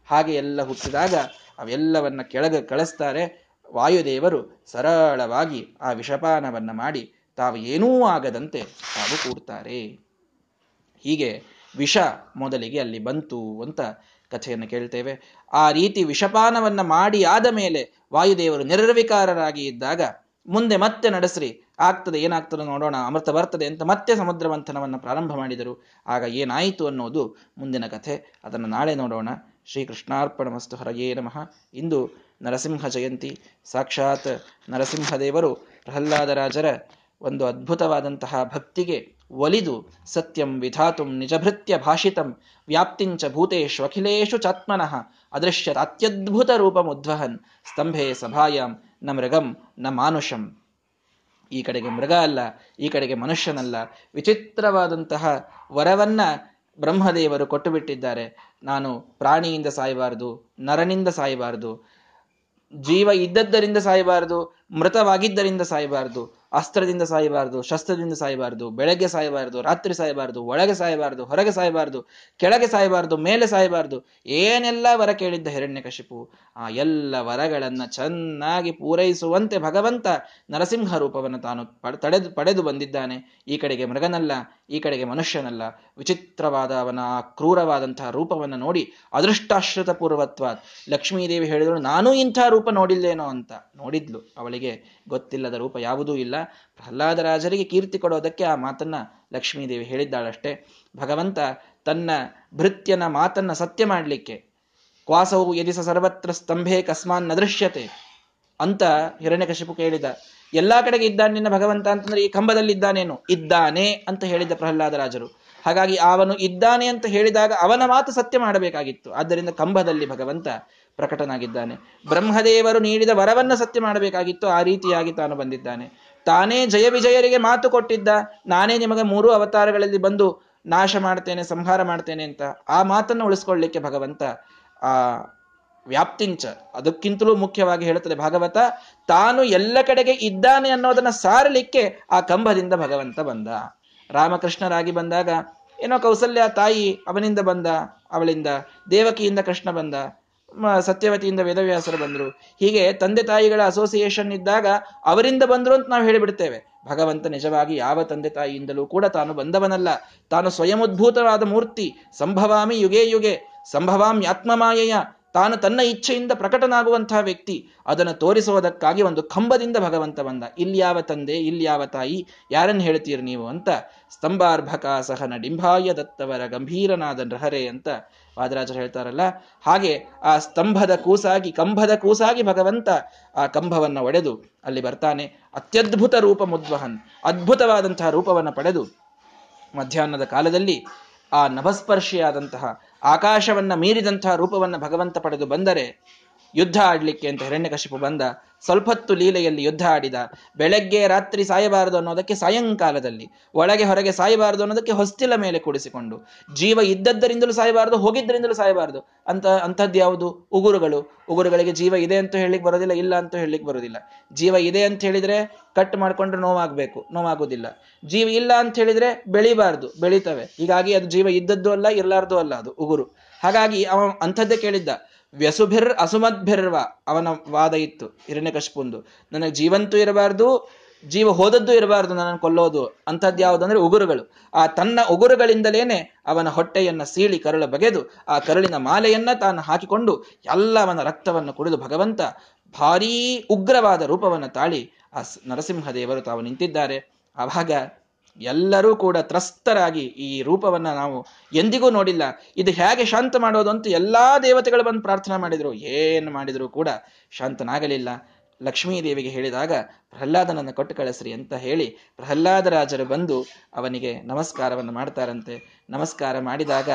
ಹಾಗೆ ಎಲ್ಲ ಹುಟ್ಟಿದಾಗ ಅವೆಲ್ಲವನ್ನ ಕೆಳಗೆ ಕಳಿಸ್ತಾರೆ ವಾಯುದೇವರು ಸರಳವಾಗಿ ಆ ವಿಷಪಾನವನ್ನ ಮಾಡಿ ತಾವು ಏನೂ ಆಗದಂತೆ ತಾವು ಕೂಡ್ತಾರೆ. ಹೀಗೆ ವಿಷ ಮೊದಲಿಗೆ ಅಲ್ಲಿ ಬಂತು ಅಂತ ಕಥೆಯನ್ನು ಕೇಳ್ತೇವೆ. ಆ ರೀತಿ ವಿಷಪಾನವನ್ನು ಮಾಡಿ ಆದ ಮೇಲೆ ವಾಯುದೇವರು ನಿರ್ವಿಕಾರರಾಗಿ ಇದ್ದಾಗ ಮುಂದೆ ಮತ್ತೆ ನಡೆಸ್ರಿ. ಆಗ್ತದೆ, ಏನಾಗ್ತದೆ ನೋಡೋಣ. ಅಮೃತ ಬರ್ತದೆ ಅಂತ ಮತ್ತೆ ಸಮುದ್ರ ಮಂಥನವನ್ನು ಪ್ರಾರಂಭ ಮಾಡಿದರು. ಆಗ ಏನಾಯಿತು ಅನ್ನೋದು ಮುಂದಿನ ಕಥೆ. ಅದನ್ನು ನಾಳೆ ನೋಡೋಣ. ಶ್ರೀ ಕೃಷ್ಣಾರ್ಪಣ ಮಸ್ತು ಹರಯೇ ನಮಃ. ಇಂದು ನರಸಿಂಹ ಜಯಂತಿ. ಸಾಕ್ಷಾತ್ ನರಸಿಂಹದೇವರು ಪ್ರಹ್ಲಾದರಾಜರ ಒಂದು ಅದ್ಭುತವಾದಂತಹ ಭಕ್ತಿಗೆ ಒಲಿದು, ಸತ್ಯಂ ವಿಧಾತು ನಿಜಭೃತ್ಯ ಭಾಷಿತಂ ವ್ಯಾಪ್ತಿಂಚ ಭೂತೇಶು ಅಖಿಲೇಶು ಚಾತ್ಮನಃ ಅದೃಶ್ಯ ಅತ್ಯದ್ಭುತ ರೂಪಮುದ್ವಹನ್, ಸ್ತಂಭೆ ಸಭಾಯಾಂ ನ ಮೃಗಂ ನ ಮಾನುಷಂ. ಈ ಕಡೆಗೆ ಮೃಗ ಅಲ್ಲ, ಈ ಕಡೆಗೆ ಮನುಷ್ಯನಲ್ಲ. ವಿಚಿತ್ರವಾದಂತಹ ವರವನ್ನ ಬ್ರಹ್ಮದೇವರು ಕೊಟ್ಟು ಬಿಟ್ಟಿದ್ದಾರೆ ನಾನು ಪ್ರಾಣಿಯಿಂದ ಸಾಯಬಾರದು, ನರನಿಂದ ಸಾಯಬಾರದು, ಜೀವ ಇದ್ದದ್ದರಿಂದ ಸಾಯಬಾರದು, ಮೃತವಾಗಿದ್ದರಿಂದ ಸಾಯಬಾರದು ಅಸ್ತ್ರದಿಂದ ಸಾಯಬಾರದು, ಶಸ್ತ್ರದಿಂದ ಸಾಯಬಾರದು, ಬೆಳಗ್ಗೆ ಸಾಯಬಾರದು, ರಾತ್ರಿ ಸಾಯಬಾರದು, ಒಳಗೆ ಸಾಯಬಾರದು, ಹೊರಗೆ ಸಾಯಬಾರದು, ಕೆಳಗೆ ಸಾಯಬಾರದು, ಮೇಲೆ ಸಾಯಬಾರದು, ಏನೆಲ್ಲ ವರ ಕೇಳಿದ್ದ ಹಿರಣ್ಯಕಶಿಪು, ಆ ಎಲ್ಲ ವರಗಳನ್ನ ಚೆನ್ನಾಗಿ ಪೂರೈಸುವಂತೆ ಭಗವಂತ ನರಸಿಂಹ ರೂಪವನ್ನು ತಾನು ತಡೆದು, ಪಡೆದು ಬಂದಿದ್ದಾನೆ. ಈ ಕಡೆಗೆ ಮೃಗನಲ್ಲ, ಈ ಕಡೆಗೆ ಮನುಷ್ಯನಲ್ಲ. ವಿಚಿತ್ರವಾದ ಅವನ ಕ್ರೂರವಾದಂತಹ ರೂಪವನ್ನು ನೋಡಿ ಅದೃಷ್ಟಾಶ್ರಿತ ಪೂರ್ವತ್ವ, ಲಕ್ಷ್ಮೀದೇವಿ ಹೇಳಿದಳು, ನಾನು ಇಂಥ ರೂಪ ನೋಡಿಲ್ಲೇನೋ ಅಂತ ನೋಡಿದ್ಲು. ಅವಳಿಗೆ ಗೊತ್ತಿಲ್ಲದ ರೂಪ ಯಾವುದೂ ಇಲ್ಲ. ಪ್ರಹ್ಲಾದರಾಜರಿಗೆ ಕೀರ್ತಿ ಕೊಡೋದಕ್ಕೆ ಆ ಮಾತನ್ನ ಲಕ್ಷ್ಮೀದೇವಿ ಹೇಳಿದ್ದಾಳಷ್ಟೇ. ಭಗವಂತ ತನ್ನ ಭೃತ್ಯನ ಮಾತನ್ನ ಸತ್ಯ ಮಾಡಲಿಕ್ಕೆ ಕ್ವಾಸವು ಎದಿಸ ಸರ್ವತ್ರ ಸ್ತಂಭೆ ಕಸ್ಮಾನ್ನ ದೃಶ್ಯತೆ ಅಂತ ಹಿರಣ್ಯಕಶಿಪು ಕೇಳಿದ. ಎಲ್ಲಾ ಕಡೆಗೆ ಇದ್ದಾನೆ ನಿನ್ನ ಭಗವಂತ ಅಂತಂದ್ರೆ ಈ ಕಂಬದಲ್ಲಿ ಇದ್ದಾನೇನು ಇದ್ದಾನೆ ಅಂತ ಹೇಳಿದ ಪ್ರಹ್ಲಾದರಾಜರು ಹಾಗಾಗಿ ಅವನು ಇದ್ದಾನೆ ಅಂತ ಹೇಳಿದಾಗ ಅವನ ಮಾತು ಸತ್ಯ ಮಾಡಬೇಕಾಗಿತ್ತು. ಆದ್ದರಿಂದ ಕಂಬದಲ್ಲಿ ಭಗವಂತ ಪ್ರಕಟನಾಗಿದ್ದಾನೆ. ಬ್ರಹ್ಮದೇವರು ನೀಡಿದ ವರವನ್ನ ಸತ್ಯ ಮಾಡಬೇಕಾಗಿತ್ತು. ಆ ರೀತಿಯಾಗಿ ತಾನು ಬಂದಿದ್ದಾನೆ. ತಾನೇ ಜಯ ವಿಜಯರಿಗೆ ಮಾತು ಕೊಟ್ಟಿದ್ದ, ನಾನೇ ನಿಮಗೆ ಮೂರು ಅವತಾರಗಳಲ್ಲಿ ಬಂದು ನಾಶ ಮಾಡ್ತೇನೆ, ಸಂಹಾರ ಮಾಡ್ತೇನೆ ಅಂತ ಆ ಮಾತನ್ನು ಉಳಿಸ್ಕೊಳ್ಳಿಕ್ಕೆ ಭಗವಂತ, ಆ ವ್ಯಾಪ್ತಿಂಚ ಅದಕ್ಕಿಂತಲೂ ಮುಖ್ಯವಾಗಿ ಹೇಳುತ್ತದೆ, ಭಾಗವತ, ತಾನು ಎಲ್ಲ ಕಡೆಗೆ ಇದ್ದಾನೆ ಅನ್ನೋದನ್ನ ಸಾರಲಿಕ್ಕೆ ಆ ಕಂಬದಿಂದ ಭಗವಂತ ಬಂದ. ರಾಮಕೃಷ್ಣರಾಗಿ ಬಂದಾಗ, ಏನೋ ಕೌಸಲ್ಯ ತಾಯಿ ಅವನಿಂದ ಬಂದ, ಅವಳಿಂದ ದೇವಕಿಯಿಂದ ಕೃಷ್ಣ ಬಂದ ಸತ್ಯವತಿಯಿಂದ ವೇದವ್ಯಾಸರು ಬಂದರು. ಹೀಗೆ ತಂದೆ ತಾಯಿಗಳ ಅಸೋಸಿಯೇಷನ್ ಇದ್ದಾಗ ಅವರಿಂದ ಬಂದರು ಅಂತ ನಾವು ಹೇಳಿಬಿಡ್ತೇವೆ. ಭಗವಂತ ನಿಜವಾಗಿ ಯಾವ ತಂದೆ ತಾಯಿಯಿಂದಲೂ ಕೂಡ ತಾನು ಬಂದವನಲ್ಲ. ತಾನು ಸ್ವಯಂ ಮೂರ್ತಿ. ಸಂಭವಾಮಿ ಯುಗೆ ಯುಗೆ. ಸಂಭವಾಮಿ ಆತ್ಮಮಾಯೆಯ. ತಾನು ತನ್ನ ಇಚ್ಛೆಯಿಂದ ಪ್ರಕಟನಾಗುವಂತಹ ವ್ಯಕ್ತಿ. ಅದನ್ನು ತೋರಿಸುವುದಕ್ಕಾಗಿ ಒಂದು ಕಂಬದಿಂದ ಭಗವಂತ ಬಂದ. ಇಲ್ಯಾವ ತಂದೆ ಇಲ್ಯಾವ ತಾಯಿ, ಯಾರನ್ನು ಹೇಳ್ತೀರಿ ನೀವು ಅಂತ. ಸ್ತಂಭಾರ್ಭಕ ಸಹನ ಡಿಂಬಾಯ ದತ್ತವರ ಗಂಭೀರನಾದ ನೃಹರೆ ಅಂತ ವಾದರಾಜರು ಹೇಳ್ತಾರಲ್ಲ, ಹಾಗೆ ಆ ಸ್ತಂಭದ ಕೂಸಾಗಿ, ಕಂಭದ ಕೂಸಾಗಿ ಭಗವಂತ ಆ ಕಂಭವನ್ನ ಒಡೆದು ಅಲ್ಲಿ ಬರ್ತಾನೆ. ಅತ್ಯದ್ಭುತ ರೂಪ ಮುದ್ವಹನ್, ಅದ್ಭುತವಾದಂತಹ ರೂಪವನ್ನು ಪಡೆದು ಮಧ್ಯಾಹ್ನದ ಕಾಲದಲ್ಲಿ ಆ ನಭಸ್ಪರ್ಶಿಯಾದಂತಹ ಆಕಾಶವನ್ನ ಮೀರಿದಂತಹ ರೂಪವನ್ನು ಭಗವಂತ ಪಡೆದು ಬಂದರೆ ಯುದ್ಧ ಆಡ್ಲಿಕ್ಕೆ ಅಂತ ಹಿರಣ್ಯಕಶಿಪು ಬಂದ. ಸ್ವಲ್ಪ ಹೊತ್ತು ಲೀಲೆಯಲ್ಲಿ ಯುದ್ಧ ಆಡಿದ. ಬೆಳಗ್ಗೆ ರಾತ್ರಿ ಸಾಯಬಾರದು ಅನ್ನೋದಕ್ಕೆ ಸಾಯಂಕಾಲದಲ್ಲಿ, ಒಳಗೆ ಹೊರಗೆ ಸಾಯಬಾರದು ಅನ್ನೋದಕ್ಕೆ ಹೊಸ್ತಿಲ ಮೇಲೆ ಕೂಡಿಸಿಕೊಂಡು, ಜೀವ ಇದ್ದದ್ದರಿಂದಲೂ ಸಾಯಬಾರದು, ಹೋಗಿದ್ದರಿಂದಲೂ ಸಾಯಬಾರದು, ಅಂತ ಅಂಥದ್ದು ಯಾವುದು? ಉಗುರುಗಳು. ಉಗುರುಗಳಿಗೆ ಜೀವ ಇದೆ ಅಂತ ಹೇಳಲಿಕ್ಕೆ ಬರೋದಿಲ್ಲ, ಇಲ್ಲ ಅಂತ ಹೇಳಲಿಕ್ಕೆ ಬರೋದಿಲ್ಲ. ಜೀವ ಇದೆ ಅಂತ ಹೇಳಿದ್ರೆ ಕಟ್ ಮಾಡ್ಕೊಂಡ್ರೆ ನೋವಾಗಬೇಕು, ನೋವಾಗೋದಿಲ್ಲ. ಜೀವ ಇಲ್ಲ ಅಂತ ಹೇಳಿದ್ರೆ ಬೆಳಿಬಾರ್ದು, ಬೆಳಿತವೆ. ಹೀಗಾಗಿ ಅದು ಜೀವ ಇದ್ದದ್ದು ಅಲ್ಲ, ಇರಲಾರ್ದು ಅಲ್ಲ ಅದು ಉಗುರು. ಹಾಗಾಗಿ ಅವ ಅಂಥದ್ದೇ ಕೇಳಿದ್ದ. ವ್ಯಸುಭಿರ್ ಅಸುಮದ್ಭಿರ್ವ ಅವನ ವಾದ ಇತ್ತು, ಹಿರಣ್ಯಕಶ್ಪುಂದು. ನನಗೆ ಜೀವಂತೂ ಇರಬಾರ್ದು, ಜೀವ ಹೋದದ್ದು ಇರಬಾರ್ದು ನನ್ನನ್ನು ಕೊಲ್ಲೋದು. ಅಂಥದ್ದು ಯಾವುದಂದ್ರೆ ಉಗುರುಗಳು. ಆ ತನ್ನ ಉಗುರುಗಳಿಂದಲೇನೆ ಅವನ ಹೊಟ್ಟೆಯನ್ನ ಸೀಳಿ ಕರುಳ ಬಗೆದು, ಆ ಕರುಳಿನ ಮಾಲೆಯನ್ನ ತಾನು ಹಾಕಿಕೊಂಡು ಎಲ್ಲ ಅವನ ರಕ್ತವನ್ನು ಕುಡಿದು ಭಗವಂತ ಭಾರೀ ಉಗ್ರವಾದ ರೂಪವನ್ನು ತಾಳಿ ಆ ನರಸಿಂಹದೇವರು ತಾವು ನಿಂತಿದ್ದಾರೆ. ಆವಾಗ ಎಲ್ಲರೂ ಕೂಡ ತ್ರಸ್ತರಾಗಿ ಈ ರೂಪವನ್ನ ನಾವು ಎಂದಿಗೂ ನೋಡಿಲ್ಲ. ಇದು ಹೇಗೆ ಶಾಂತ ಮಾಡೋದು ಅಂತ ಎಲ್ಲಾ ದೇವತೆಗಳು ಬಂದು ಪ್ರಾರ್ಥನೆ ಮಾಡಿದ್ರು. ಏನು ಮಾಡಿದರೂ ಕೂಡ ಶಾಂತನಾಗಲಿಲ್ಲ. ಲಕ್ಷ್ಮೀದೇವಿಗೆ ಹೇಳಿದಾಗ, ಪ್ರಹ್ಲಾದನನ್ನು ಕೊಟ್ಟು ಕಳಿಸ್ರಿ ಅಂತ ಹೇಳಿ ಪ್ರಹ್ಲಾದರಾಜರು ಬಂದು ಅವನಿಗೆ ನಮಸ್ಕಾರವನ್ನು ಮಾಡ್ತಾರಂತೆ. ನಮಸ್ಕಾರ ಮಾಡಿದಾಗ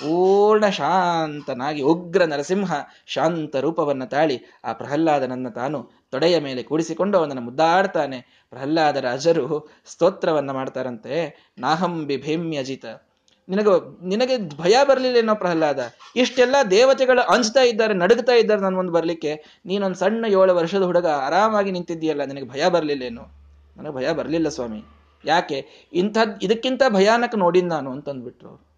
ಪೂರ್ಣ ಶಾಂತನಾಗಿ ಉಗ್ರ ನರಸಿಂಹ ಶಾಂತ ರೂಪವನ್ನು ತಾಳಿ ಆ ಪ್ರಹ್ಲಾದನನ್ನ ತಾನು ತೊಡೆಯ ಮೇಲೆ ಕೂಡಿಸಿಕೊಂಡು ಅವನನ್ನು ಮುದ್ದಾಡ್ತಾನೆ. ಪ್ರಹ್ಲಾದ ರಾಜರು ಸ್ತೋತ್ರವನ್ನ ಮಾಡ್ತಾರಂತೆ. ನಾಹಂಬಿ ಬಿಭೇಮ್ಯಜಿತ ನಿನಗ, ನಿನಗೆ ಭಯ ಬರಲಿಲ್ಲೇನೋ ಪ್ರಹ್ಲಾದ? ಇಷ್ಟೆಲ್ಲ ದೇವತೆಗಳು ಅಂಜ್ತಾ ಇದ್ದಾರೆ, ನಡುಗ್ತಾ ಇದ್ದಾರೆ ನನ್ನ ಮುಂದೆ ಬರ್ಲಿಕ್ಕೆ. ನೀನೊಂದು ಸಣ್ಣ ಏಳು ವರ್ಷದ ಹುಡುಗ ಆರಾಮಾಗಿ ನಿಂತಿದ್ದೀಯಲ್ಲ, ನಿನಗೆ ಭಯ ಬರಲಿಲ್ಲೇನು? ನನಗೆ ಭಯ ಬರಲಿಲ್ಲ ಸ್ವಾಮಿ. ಯಾಕೆ? ಇಂಥದ್, ಇದಕ್ಕಿಂತ ಭಯಾನಕ ನೋಡಿದ್ ನಾನು ಅಂತಂದ್ಬಿಟ್ರು.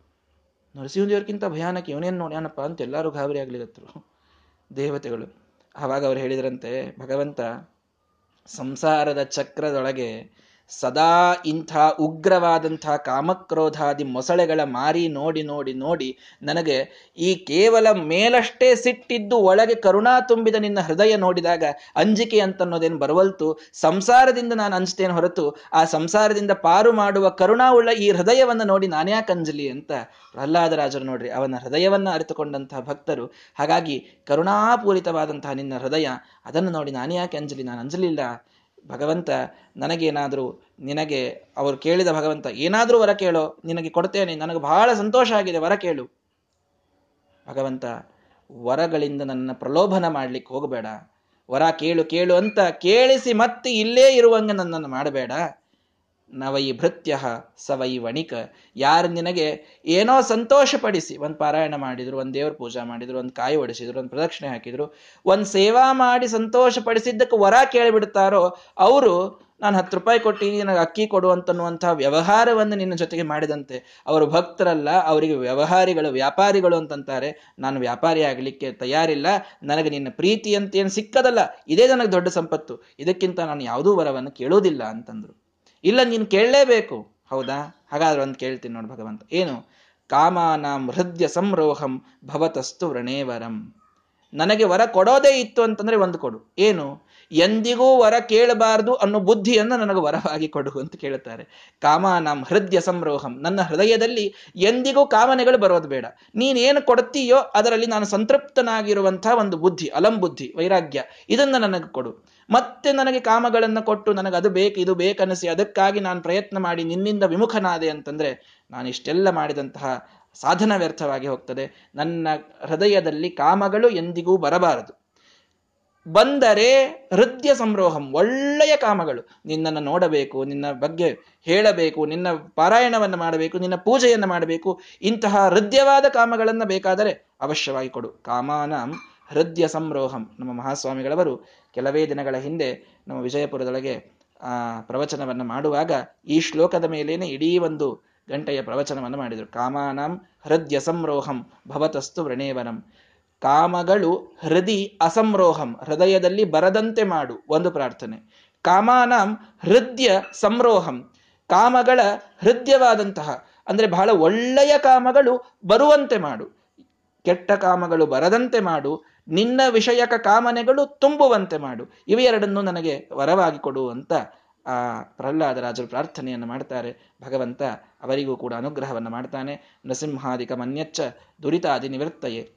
ನರಸಿಂಹದೇವ್ರಿಗಿಂತ ಭಯಾನಕ ಇವನೇನು ನೋಡ್ಯಾನಪ್ಪ ಅಂತ ಎಲ್ಲರೂ ಗಾಬರಿ ಆಗ್ಲಿಗತ್ರು ದೇವತೆಗಳು. ಆವಾಗ ಅವ್ರು ಹೇಳಿದ್ರಂತೆ, ಭಗವಂತ ಸಂಸಾರದ ಚಕ್ರದೊಳಗೆ ಸದಾ ಇಂಥ ಉಗ್ರವಾದಂಥ ಕಾಮಕ್ರೋಧಾದಿ ಮೊಸಳೆಗಳ ಮಾರಿ ನೋಡಿ ನೋಡಿ ನೋಡಿ ನನಗೆ ಈ ಕೇವಲ ಮೇಲಷ್ಟೇ ಸಿಟ್ಟಿದ್ದು ಒಳಗೆ ಕರುಣಾ ತುಂಬಿದ ನಿನ್ನ ಹೃದಯ ನೋಡಿದಾಗ ಅಂಜಿಕೆ ಅಂತನ್ನೋದೇನು ಬರವಲ್ತು? ಸಂಸಾರದಿಂದ ನಾನು ಅಂಜ್ತೇನೆ ಹೊರತು? ಆ ಸಂಸಾರದಿಂದ ಪಾರು ಮಾಡುವ ಕರುಣಾವುಳ್ಳ ಈ ಹೃದಯವನ್ನು ನೋಡಿ ನಾನ್ಯಾಕೆ ಅಂಜಲಿ ಅಂತ ಪ್ರಹ್ಲಾದರಾಜರು ನೋಡ್ರಿ, ಅವನ ಹೃದಯವನ್ನ ಅರಿತುಕೊಂಡಂತಹ ಭಕ್ತರು. ಹಾಗಾಗಿ ಕರುಣಾಪೂರಿತವಾದಂತಹ ನಿನ್ನ ಹೃದಯ ಅದನ್ನು ನೋಡಿ ನಾನ್ಯಾಕೆ ಅಂಜಲಿ? ನಾನು ಅಂಜಲಿಲ್ಲ. ಭಗವಂತ, ನನಗೇನಾದರೂ ನಿನಗೆ, ಅವರು ಕೇಳಿದ ಭಗವಂತ, ಏನಾದರೂ ವರ ಕೇಳೋ, ನಿನಗೆ ಕೊಡ್ತೇನೆ, ನನಗೆ ಬಹಳ ಸಂತೋಷ ಆಗಿದೆ, ವರ ಕೇಳು. ಭಗವಂತ, ವರಗಳಿಂದ ನನ್ನ ಪ್ರಲೋಭನ ಮಾಡ್ಲಿಕ್ಕೆ ಹೋಗಬೇಡ. ವರ ಕೇಳು ಕೇಳು ಅಂತ ಕೇಳಿಸಿ ಮತ್ತೆ ಇಲ್ಲೇ ಇರುವಂಗೆ ನನ್ನನ್ನು ಮಾಡಬೇಡ. ನವೈ ಭೃತ್ಯ ಸವೈ ವಣಿಕ. ಯಾರು ನಿನಗೆ ಏನೋ ಸಂತೋಷ ಪಡಿಸಿ ಒಂದು ಪಾರಾಯಣ ಮಾಡಿದ್ರು, ಒಂದು ದೇವ್ರ ಪೂಜಾ ಮಾಡಿದ್ರು, ಒಂದು ಕಾಯಿ ಒಡಿಸಿದ್ರು, ಒಂದು ಪ್ರದಕ್ಷಿಣೆ ಹಾಕಿದ್ರು, ಒಂದು ಸೇವಾ ಮಾಡಿ ಸಂತೋಷ ಪಡಿಸಿದ್ದಕ್ಕೆ ವರ ಕೇಳಿಬಿಡ್ತಾರೋ, ಅವರು ನಾನು ಹತ್ತು ರೂಪಾಯಿ ಕೊಟ್ಟು ನನಗೆ ಅಕ್ಕಿ ಕೊಡು ಅಂತನ್ನುವಂತಹ ವ್ಯವಹಾರವನ್ನು ನಿನ್ನ ಜೊತೆಗೆ ಮಾಡಿದಂತೆ. ಅವರು ಭಕ್ತರಲ್ಲ, ಅವರಿಗೆ ವ್ಯವಹಾರಿಗಳು, ವ್ಯಾಪಾರಿಗಳು ಅಂತಂತಾರೆ. ನಾನು ವ್ಯಾಪಾರಿ ಆಗಲಿಕ್ಕೆ ತಯಾರಿಲ್ಲ, ನನಗೆ ನಿನ್ನ ಪ್ರೀತಿ ಅಂತ ಏನು ಸಿಕ್ಕದಲ್ಲ, ಇದೇ ನನಗೆ ದೊಡ್ಡ ಸಂಪತ್ತು. ಇದಕ್ಕಿಂತ ನಾನು ಯಾವುದೂ ವರವನ್ನು ಕೇಳೋದಿಲ್ಲ ಅಂತಂದ್ರು. ಇಲ್ಲ, ನೀನು ಕೇಳಲೇಬೇಕು. ಹೌದಾ? ಹಾಗಾದ್ರೆ ಒಂದು ಕೇಳ್ತೀನಿ ನೋಡಿ ಭಗವಂತ. ಏನು? ಕಾಮಾನಾಂ ಹೃದಯ ಸಂರೋಹಂ ಭವತಸ್ತು ವ್ರಣೇವರಂ ನನಗೆ ವರ ಕೊಡೋದೇ ಇತ್ತು ಅಂತಂದ್ರೆ ಒಂದು ಕೊಡು. ಏನು? ಎಂದಿಗೂ ವರ ಕೇಳಬಾರದು ಅನ್ನೋ ಬುದ್ಧಿಯನ್ನು ನನಗೆ ವರವಾಗಿ ಕೊಡು ಅಂತ ಕೇಳುತ್ತಾರೆ. ಕಾಮಾನಾಂ ಹೃದಯ ಸಂರೋಹಂ. ನನ್ನ ಹೃದಯದಲ್ಲಿ ಎಂದಿಗೂ ಕಾಮನೆಗಳು ಬರೋದು ಬೇಡ. ನೀನೇನು ಕೊಡ್ತೀಯೋ ಅದರಲ್ಲಿ ನಾನು ಸಂತೃಪ್ತನಾಗಿರುವಂತಹ ಒಂದು ಬುದ್ಧಿ ಅಲಂ ಬುದ್ಧಿ ವೈರಾಗ್ಯ, ಇದನ್ನು ನನಗೆ ಕೊಡು. ಮತ್ತೆ ನನಗೆ ಕಾಮಗಳನ್ನು ಕೊಟ್ಟು ನನಗೆ ಅದು ಬೇಕು, ಇದು ಬೇಕನ್ನಿಸಿ ಅದಕ್ಕಾಗಿ ನಾನು ಪ್ರಯತ್ನ ಮಾಡಿ ನಿನ್ನಿಂದ ವಿಮುಖನಾದೆ ಅಂತಂದ್ರೆ ನಾನು ಇಷ್ಟೆಲ್ಲ ಮಾಡಿದಂತಹ ಸಾಧನ ವ್ಯರ್ಥವಾಗಿ ಹೋಗ್ತದೆ. ನನ್ನ ಹೃದಯದಲ್ಲಿ ಕಾಮಗಳು ಎಂದಿಗೂ ಬರಬಾರದು. ಬಂದರೆ ಹೃದಯ ಸಂರೋಹಂ, ಒಳ್ಳೆಯ ಕಾಮಗಳು. ನಿನ್ನನ್ನು ನೋಡಬೇಕು, ನಿನ್ನ ಬಗ್ಗೆ ಹೇಳಬೇಕು, ನಿನ್ನ ಪಾರಾಯಣವನ್ನು ಮಾಡಬೇಕು, ನಿನ್ನ ಪೂಜೆಯನ್ನು ಮಾಡಬೇಕು. ಇಂತಹ ಹೃದಯವಾದ ಕಾಮಗಳನ್ನು ಬೇಕಾದರೆ ಅವಶ್ಯವಾಗಿ ಕೊಡು. ಕಾಮಾನಂ ಹೃದಯ ಸಂರೋಹಂ. ನಮ್ಮ ಮಹಾಸ್ವಾಮಿಗಳವರು ಕೆಲವೇ ದಿನಗಳ ಹಿಂದೆ ನಮ್ಮ ವಿಜಯಪುರದೊಳಗೆ ಪ್ರವಚನವನ್ನು ಮಾಡುವಾಗ ಈ ಶ್ಲೋಕದ ಮೇಲೇನೆ ಇಡೀ ಒಂದು ಗಂಟೆಯ ಪ್ರವಚನವನ್ನು ಮಾಡಿದರು. ಕಾಮಾನಂ ಹೃದಯ ಸಂರೋಹಂ ಭವತಸ್ತು ವೃಣೇವನಂ. ಕಾಮಗಳು ಹೃದಿ ಅಸಂರೋಹಂ, ಹೃದಯದಲ್ಲಿ ಬರದಂತೆ ಮಾಡು, ಒಂದು ಪ್ರಾರ್ಥನೆ. ಕಾಮಾನಂ ಹೃದಯ ಸಂರೋಹಂ. ಕಾಮಗಳ ಹೃದಯವಾದಂತಹ, ಅಂದರೆ ಬಹಳ ಒಳ್ಳೆಯ ಕಾಮಗಳು ಬರುವಂತೆ ಮಾಡು. ಕೆಟ್ಟ ಕಾಮಗಳು ಬರದಂತೆ ಮಾಡು ನಿನ್ನ ವಿಷಯಕ ಕಾಮನೆಗಳು ತುಂಬುವಂತೆ ಮಾಡು. ಇವೆರಡನ್ನು ನನಗೆ ವರವಾಗಿ ಕೊಡು ಅಂತ ಆ ಪ್ರಹ್ಲಾದರಾಜರು ಪ್ರಾರ್ಥನೆಯನ್ನು ಮಾಡ್ತಾರೆ. ಭಗವಂತ ಅವರಿಗೂ ಕೂಡ ಅನುಗ್ರಹವನ್ನು ಮಾಡ್ತಾನೆ. ನರಸಿಂಹಾದಿಕ ಮನ್ಯಚ್ಚ ದುರಿತಾದಿ ನಿವೃತ್ತಯೇ.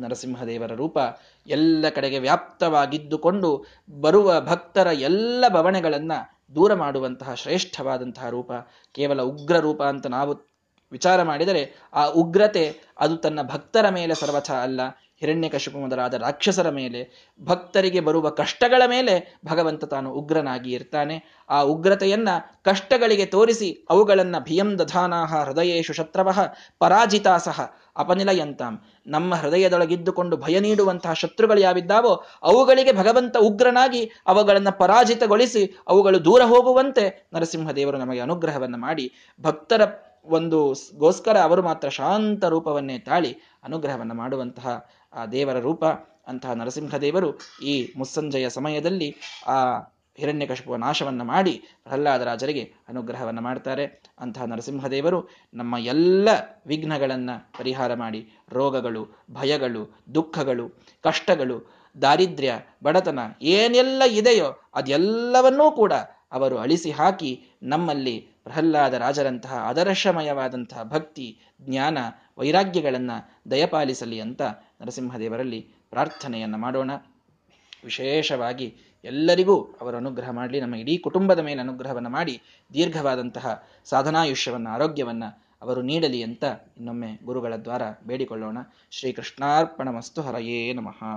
ನರಸಿಂಹದೇವರ ರೂಪ ಎಲ್ಲ ಕಡೆಗೆ ವ್ಯಾಪ್ತವಾಗಿದ್ದುಕೊಂಡು ಬರುವ ಭಕ್ತರ ಎಲ್ಲ ಭವಣೆಗಳನ್ನು ದೂರ ಮಾಡುವಂತಹ ಶ್ರೇಷ್ಠವಾದಂತಹ ರೂಪ. ಕೇವಲ ಉಗ್ರ ರೂಪ ಅಂತ ನಾವು ವಿಚಾರ ಮಾಡಿದರೆ ಆ ಉಗ್ರತೆ ಅದು ತನ್ನ ಭಕ್ತರ ಮೇಲೆ ಸರ್ವಥ ಅಲ್ಲ. ಹಿರಣ್ಯಕಶಿಪು ಮೊದಲಾದ ರಾಕ್ಷಸರ ಮೇಲೆ ಭಕ್ತರಿಗೆ ಬರುವ ಕಷ್ಟಗಳ ಮೇಲೆ ಭಗವಂತ ತಾನು ಉಗ್ರನಾಗಿ ಇರ್ತಾನೆ. ಆ ಉಗ್ರತೆಯನ್ನ ಕಷ್ಟಗಳಿಗೆ ತೋರಿಸಿ ಅವುಗಳನ್ನು ಭಿಯಂ ದಧಾನಾಹ ಹೃದಯೇಶು ಶತ್ರವಃ ಪರಾಜಿತಾಸಹ ಅಪನಿಲಯಂತಾಂ. ನಮ್ಮ ಹೃದಯದೊಳಗಿದ್ದುಕೊಂಡು ಭಯ ನೀಡುವಂತಹ ಶತ್ರುಗಳು ಯಾವಿದ್ದಾವೋ ಅವುಗಳಿಗೆ ಭಗವಂತ ಉಗ್ರನಾಗಿ ಅವುಗಳನ್ನು ಪರಾಜಿತಗೊಳಿಸಿ ಅವುಗಳು ದೂರ ಹೋಗುವಂತೆ ನರಸಿಂಹದೇವರು ನಮಗೆ ಅನುಗ್ರಹವನ್ನು ಮಾಡಿ ಭಕ್ತರ ಒಂದು ಗೋಸ್ಕರ ಅವರು ಮಾತ್ರ ಶಾಂತ ರೂಪವನ್ನೇ ತಾಳಿ ಅನುಗ್ರಹವನ್ನು ಮಾಡುವಂತಹ ಆ ದೇವರ ರೂಪ, ಅಂತಹ ನರಸಿಂಹದೇವರು ಈ ಮುಸ್ಸಂಜೆಯ ಸಮಯದಲ್ಲಿ ಆ ಹಿರಣ್ಯಕಶಿಪುವ ನಾಶವನ್ನು ಮಾಡಿ ಪ್ರಹ್ಲಾದರಾಜರಿಗೆ ಅನುಗ್ರಹವನ್ನು ಮಾಡ್ತಾರೆ. ಅಂತಹ ನರಸಿಂಹದೇವರು ನಮ್ಮ ಎಲ್ಲ ವಿಘ್ನಗಳನ್ನು ಪರಿಹಾರ ಮಾಡಿ, ರೋಗಗಳು, ಭಯಗಳು, ದುಃಖಗಳು, ಕಷ್ಟಗಳು, ದಾರಿದ್ರ್ಯ, ಬಡತನ ಏನೆಲ್ಲ ಇದೆಯೋ ಅದೆಲ್ಲವನ್ನೂ ಕೂಡ ಅವರು ಅಳಿಸಿ ಹಾಕಿ ನಮ್ಮಲ್ಲಿ ಪ್ರಹ್ಲಾದ ರಾಜರಂತಹ ಆದರ್ಶಮಯವಾದಂತಹ ಭಕ್ತಿ, ಜ್ಞಾನ, ವೈರಾಗ್ಯಗಳನ್ನು ದಯಪಾಲಿಸಲಿ ಅಂತ ನರಸಿಂಹದೇವರಲ್ಲಿ ಪ್ರಾರ್ಥನೆಯನ್ನು ಮಾಡೋಣ. ವಿಶೇಷವಾಗಿ ಎಲ್ಲರಿಗೂ ಅವರ ಅನುಗ್ರಹ ಮಾಡಲಿ. ನಮ್ಮ ಇಡೀ ಕುಟುಂಬದ ಮೇಲೆ ಅನುಗ್ರಹವನ್ನು ಮಾಡಿ, ದೀರ್ಘವಾದಂತಹ ಸಾಧನಾಯುಷ್ಯವನ್ನು, ಆರೋಗ್ಯವನ್ನು ಅವರು ನೀಡಲಿ ಅಂತ ಇನ್ನೊಮ್ಮೆ ಗುರುಗಳ ದ್ವಾರ ಬೇಡಿಕೊಳ್ಳೋಣ. ಶ್ರೀಕೃಷ್ಣಾರ್ಪಣ ಮಸ್ತು ಹರಯೇ ನಮಃ.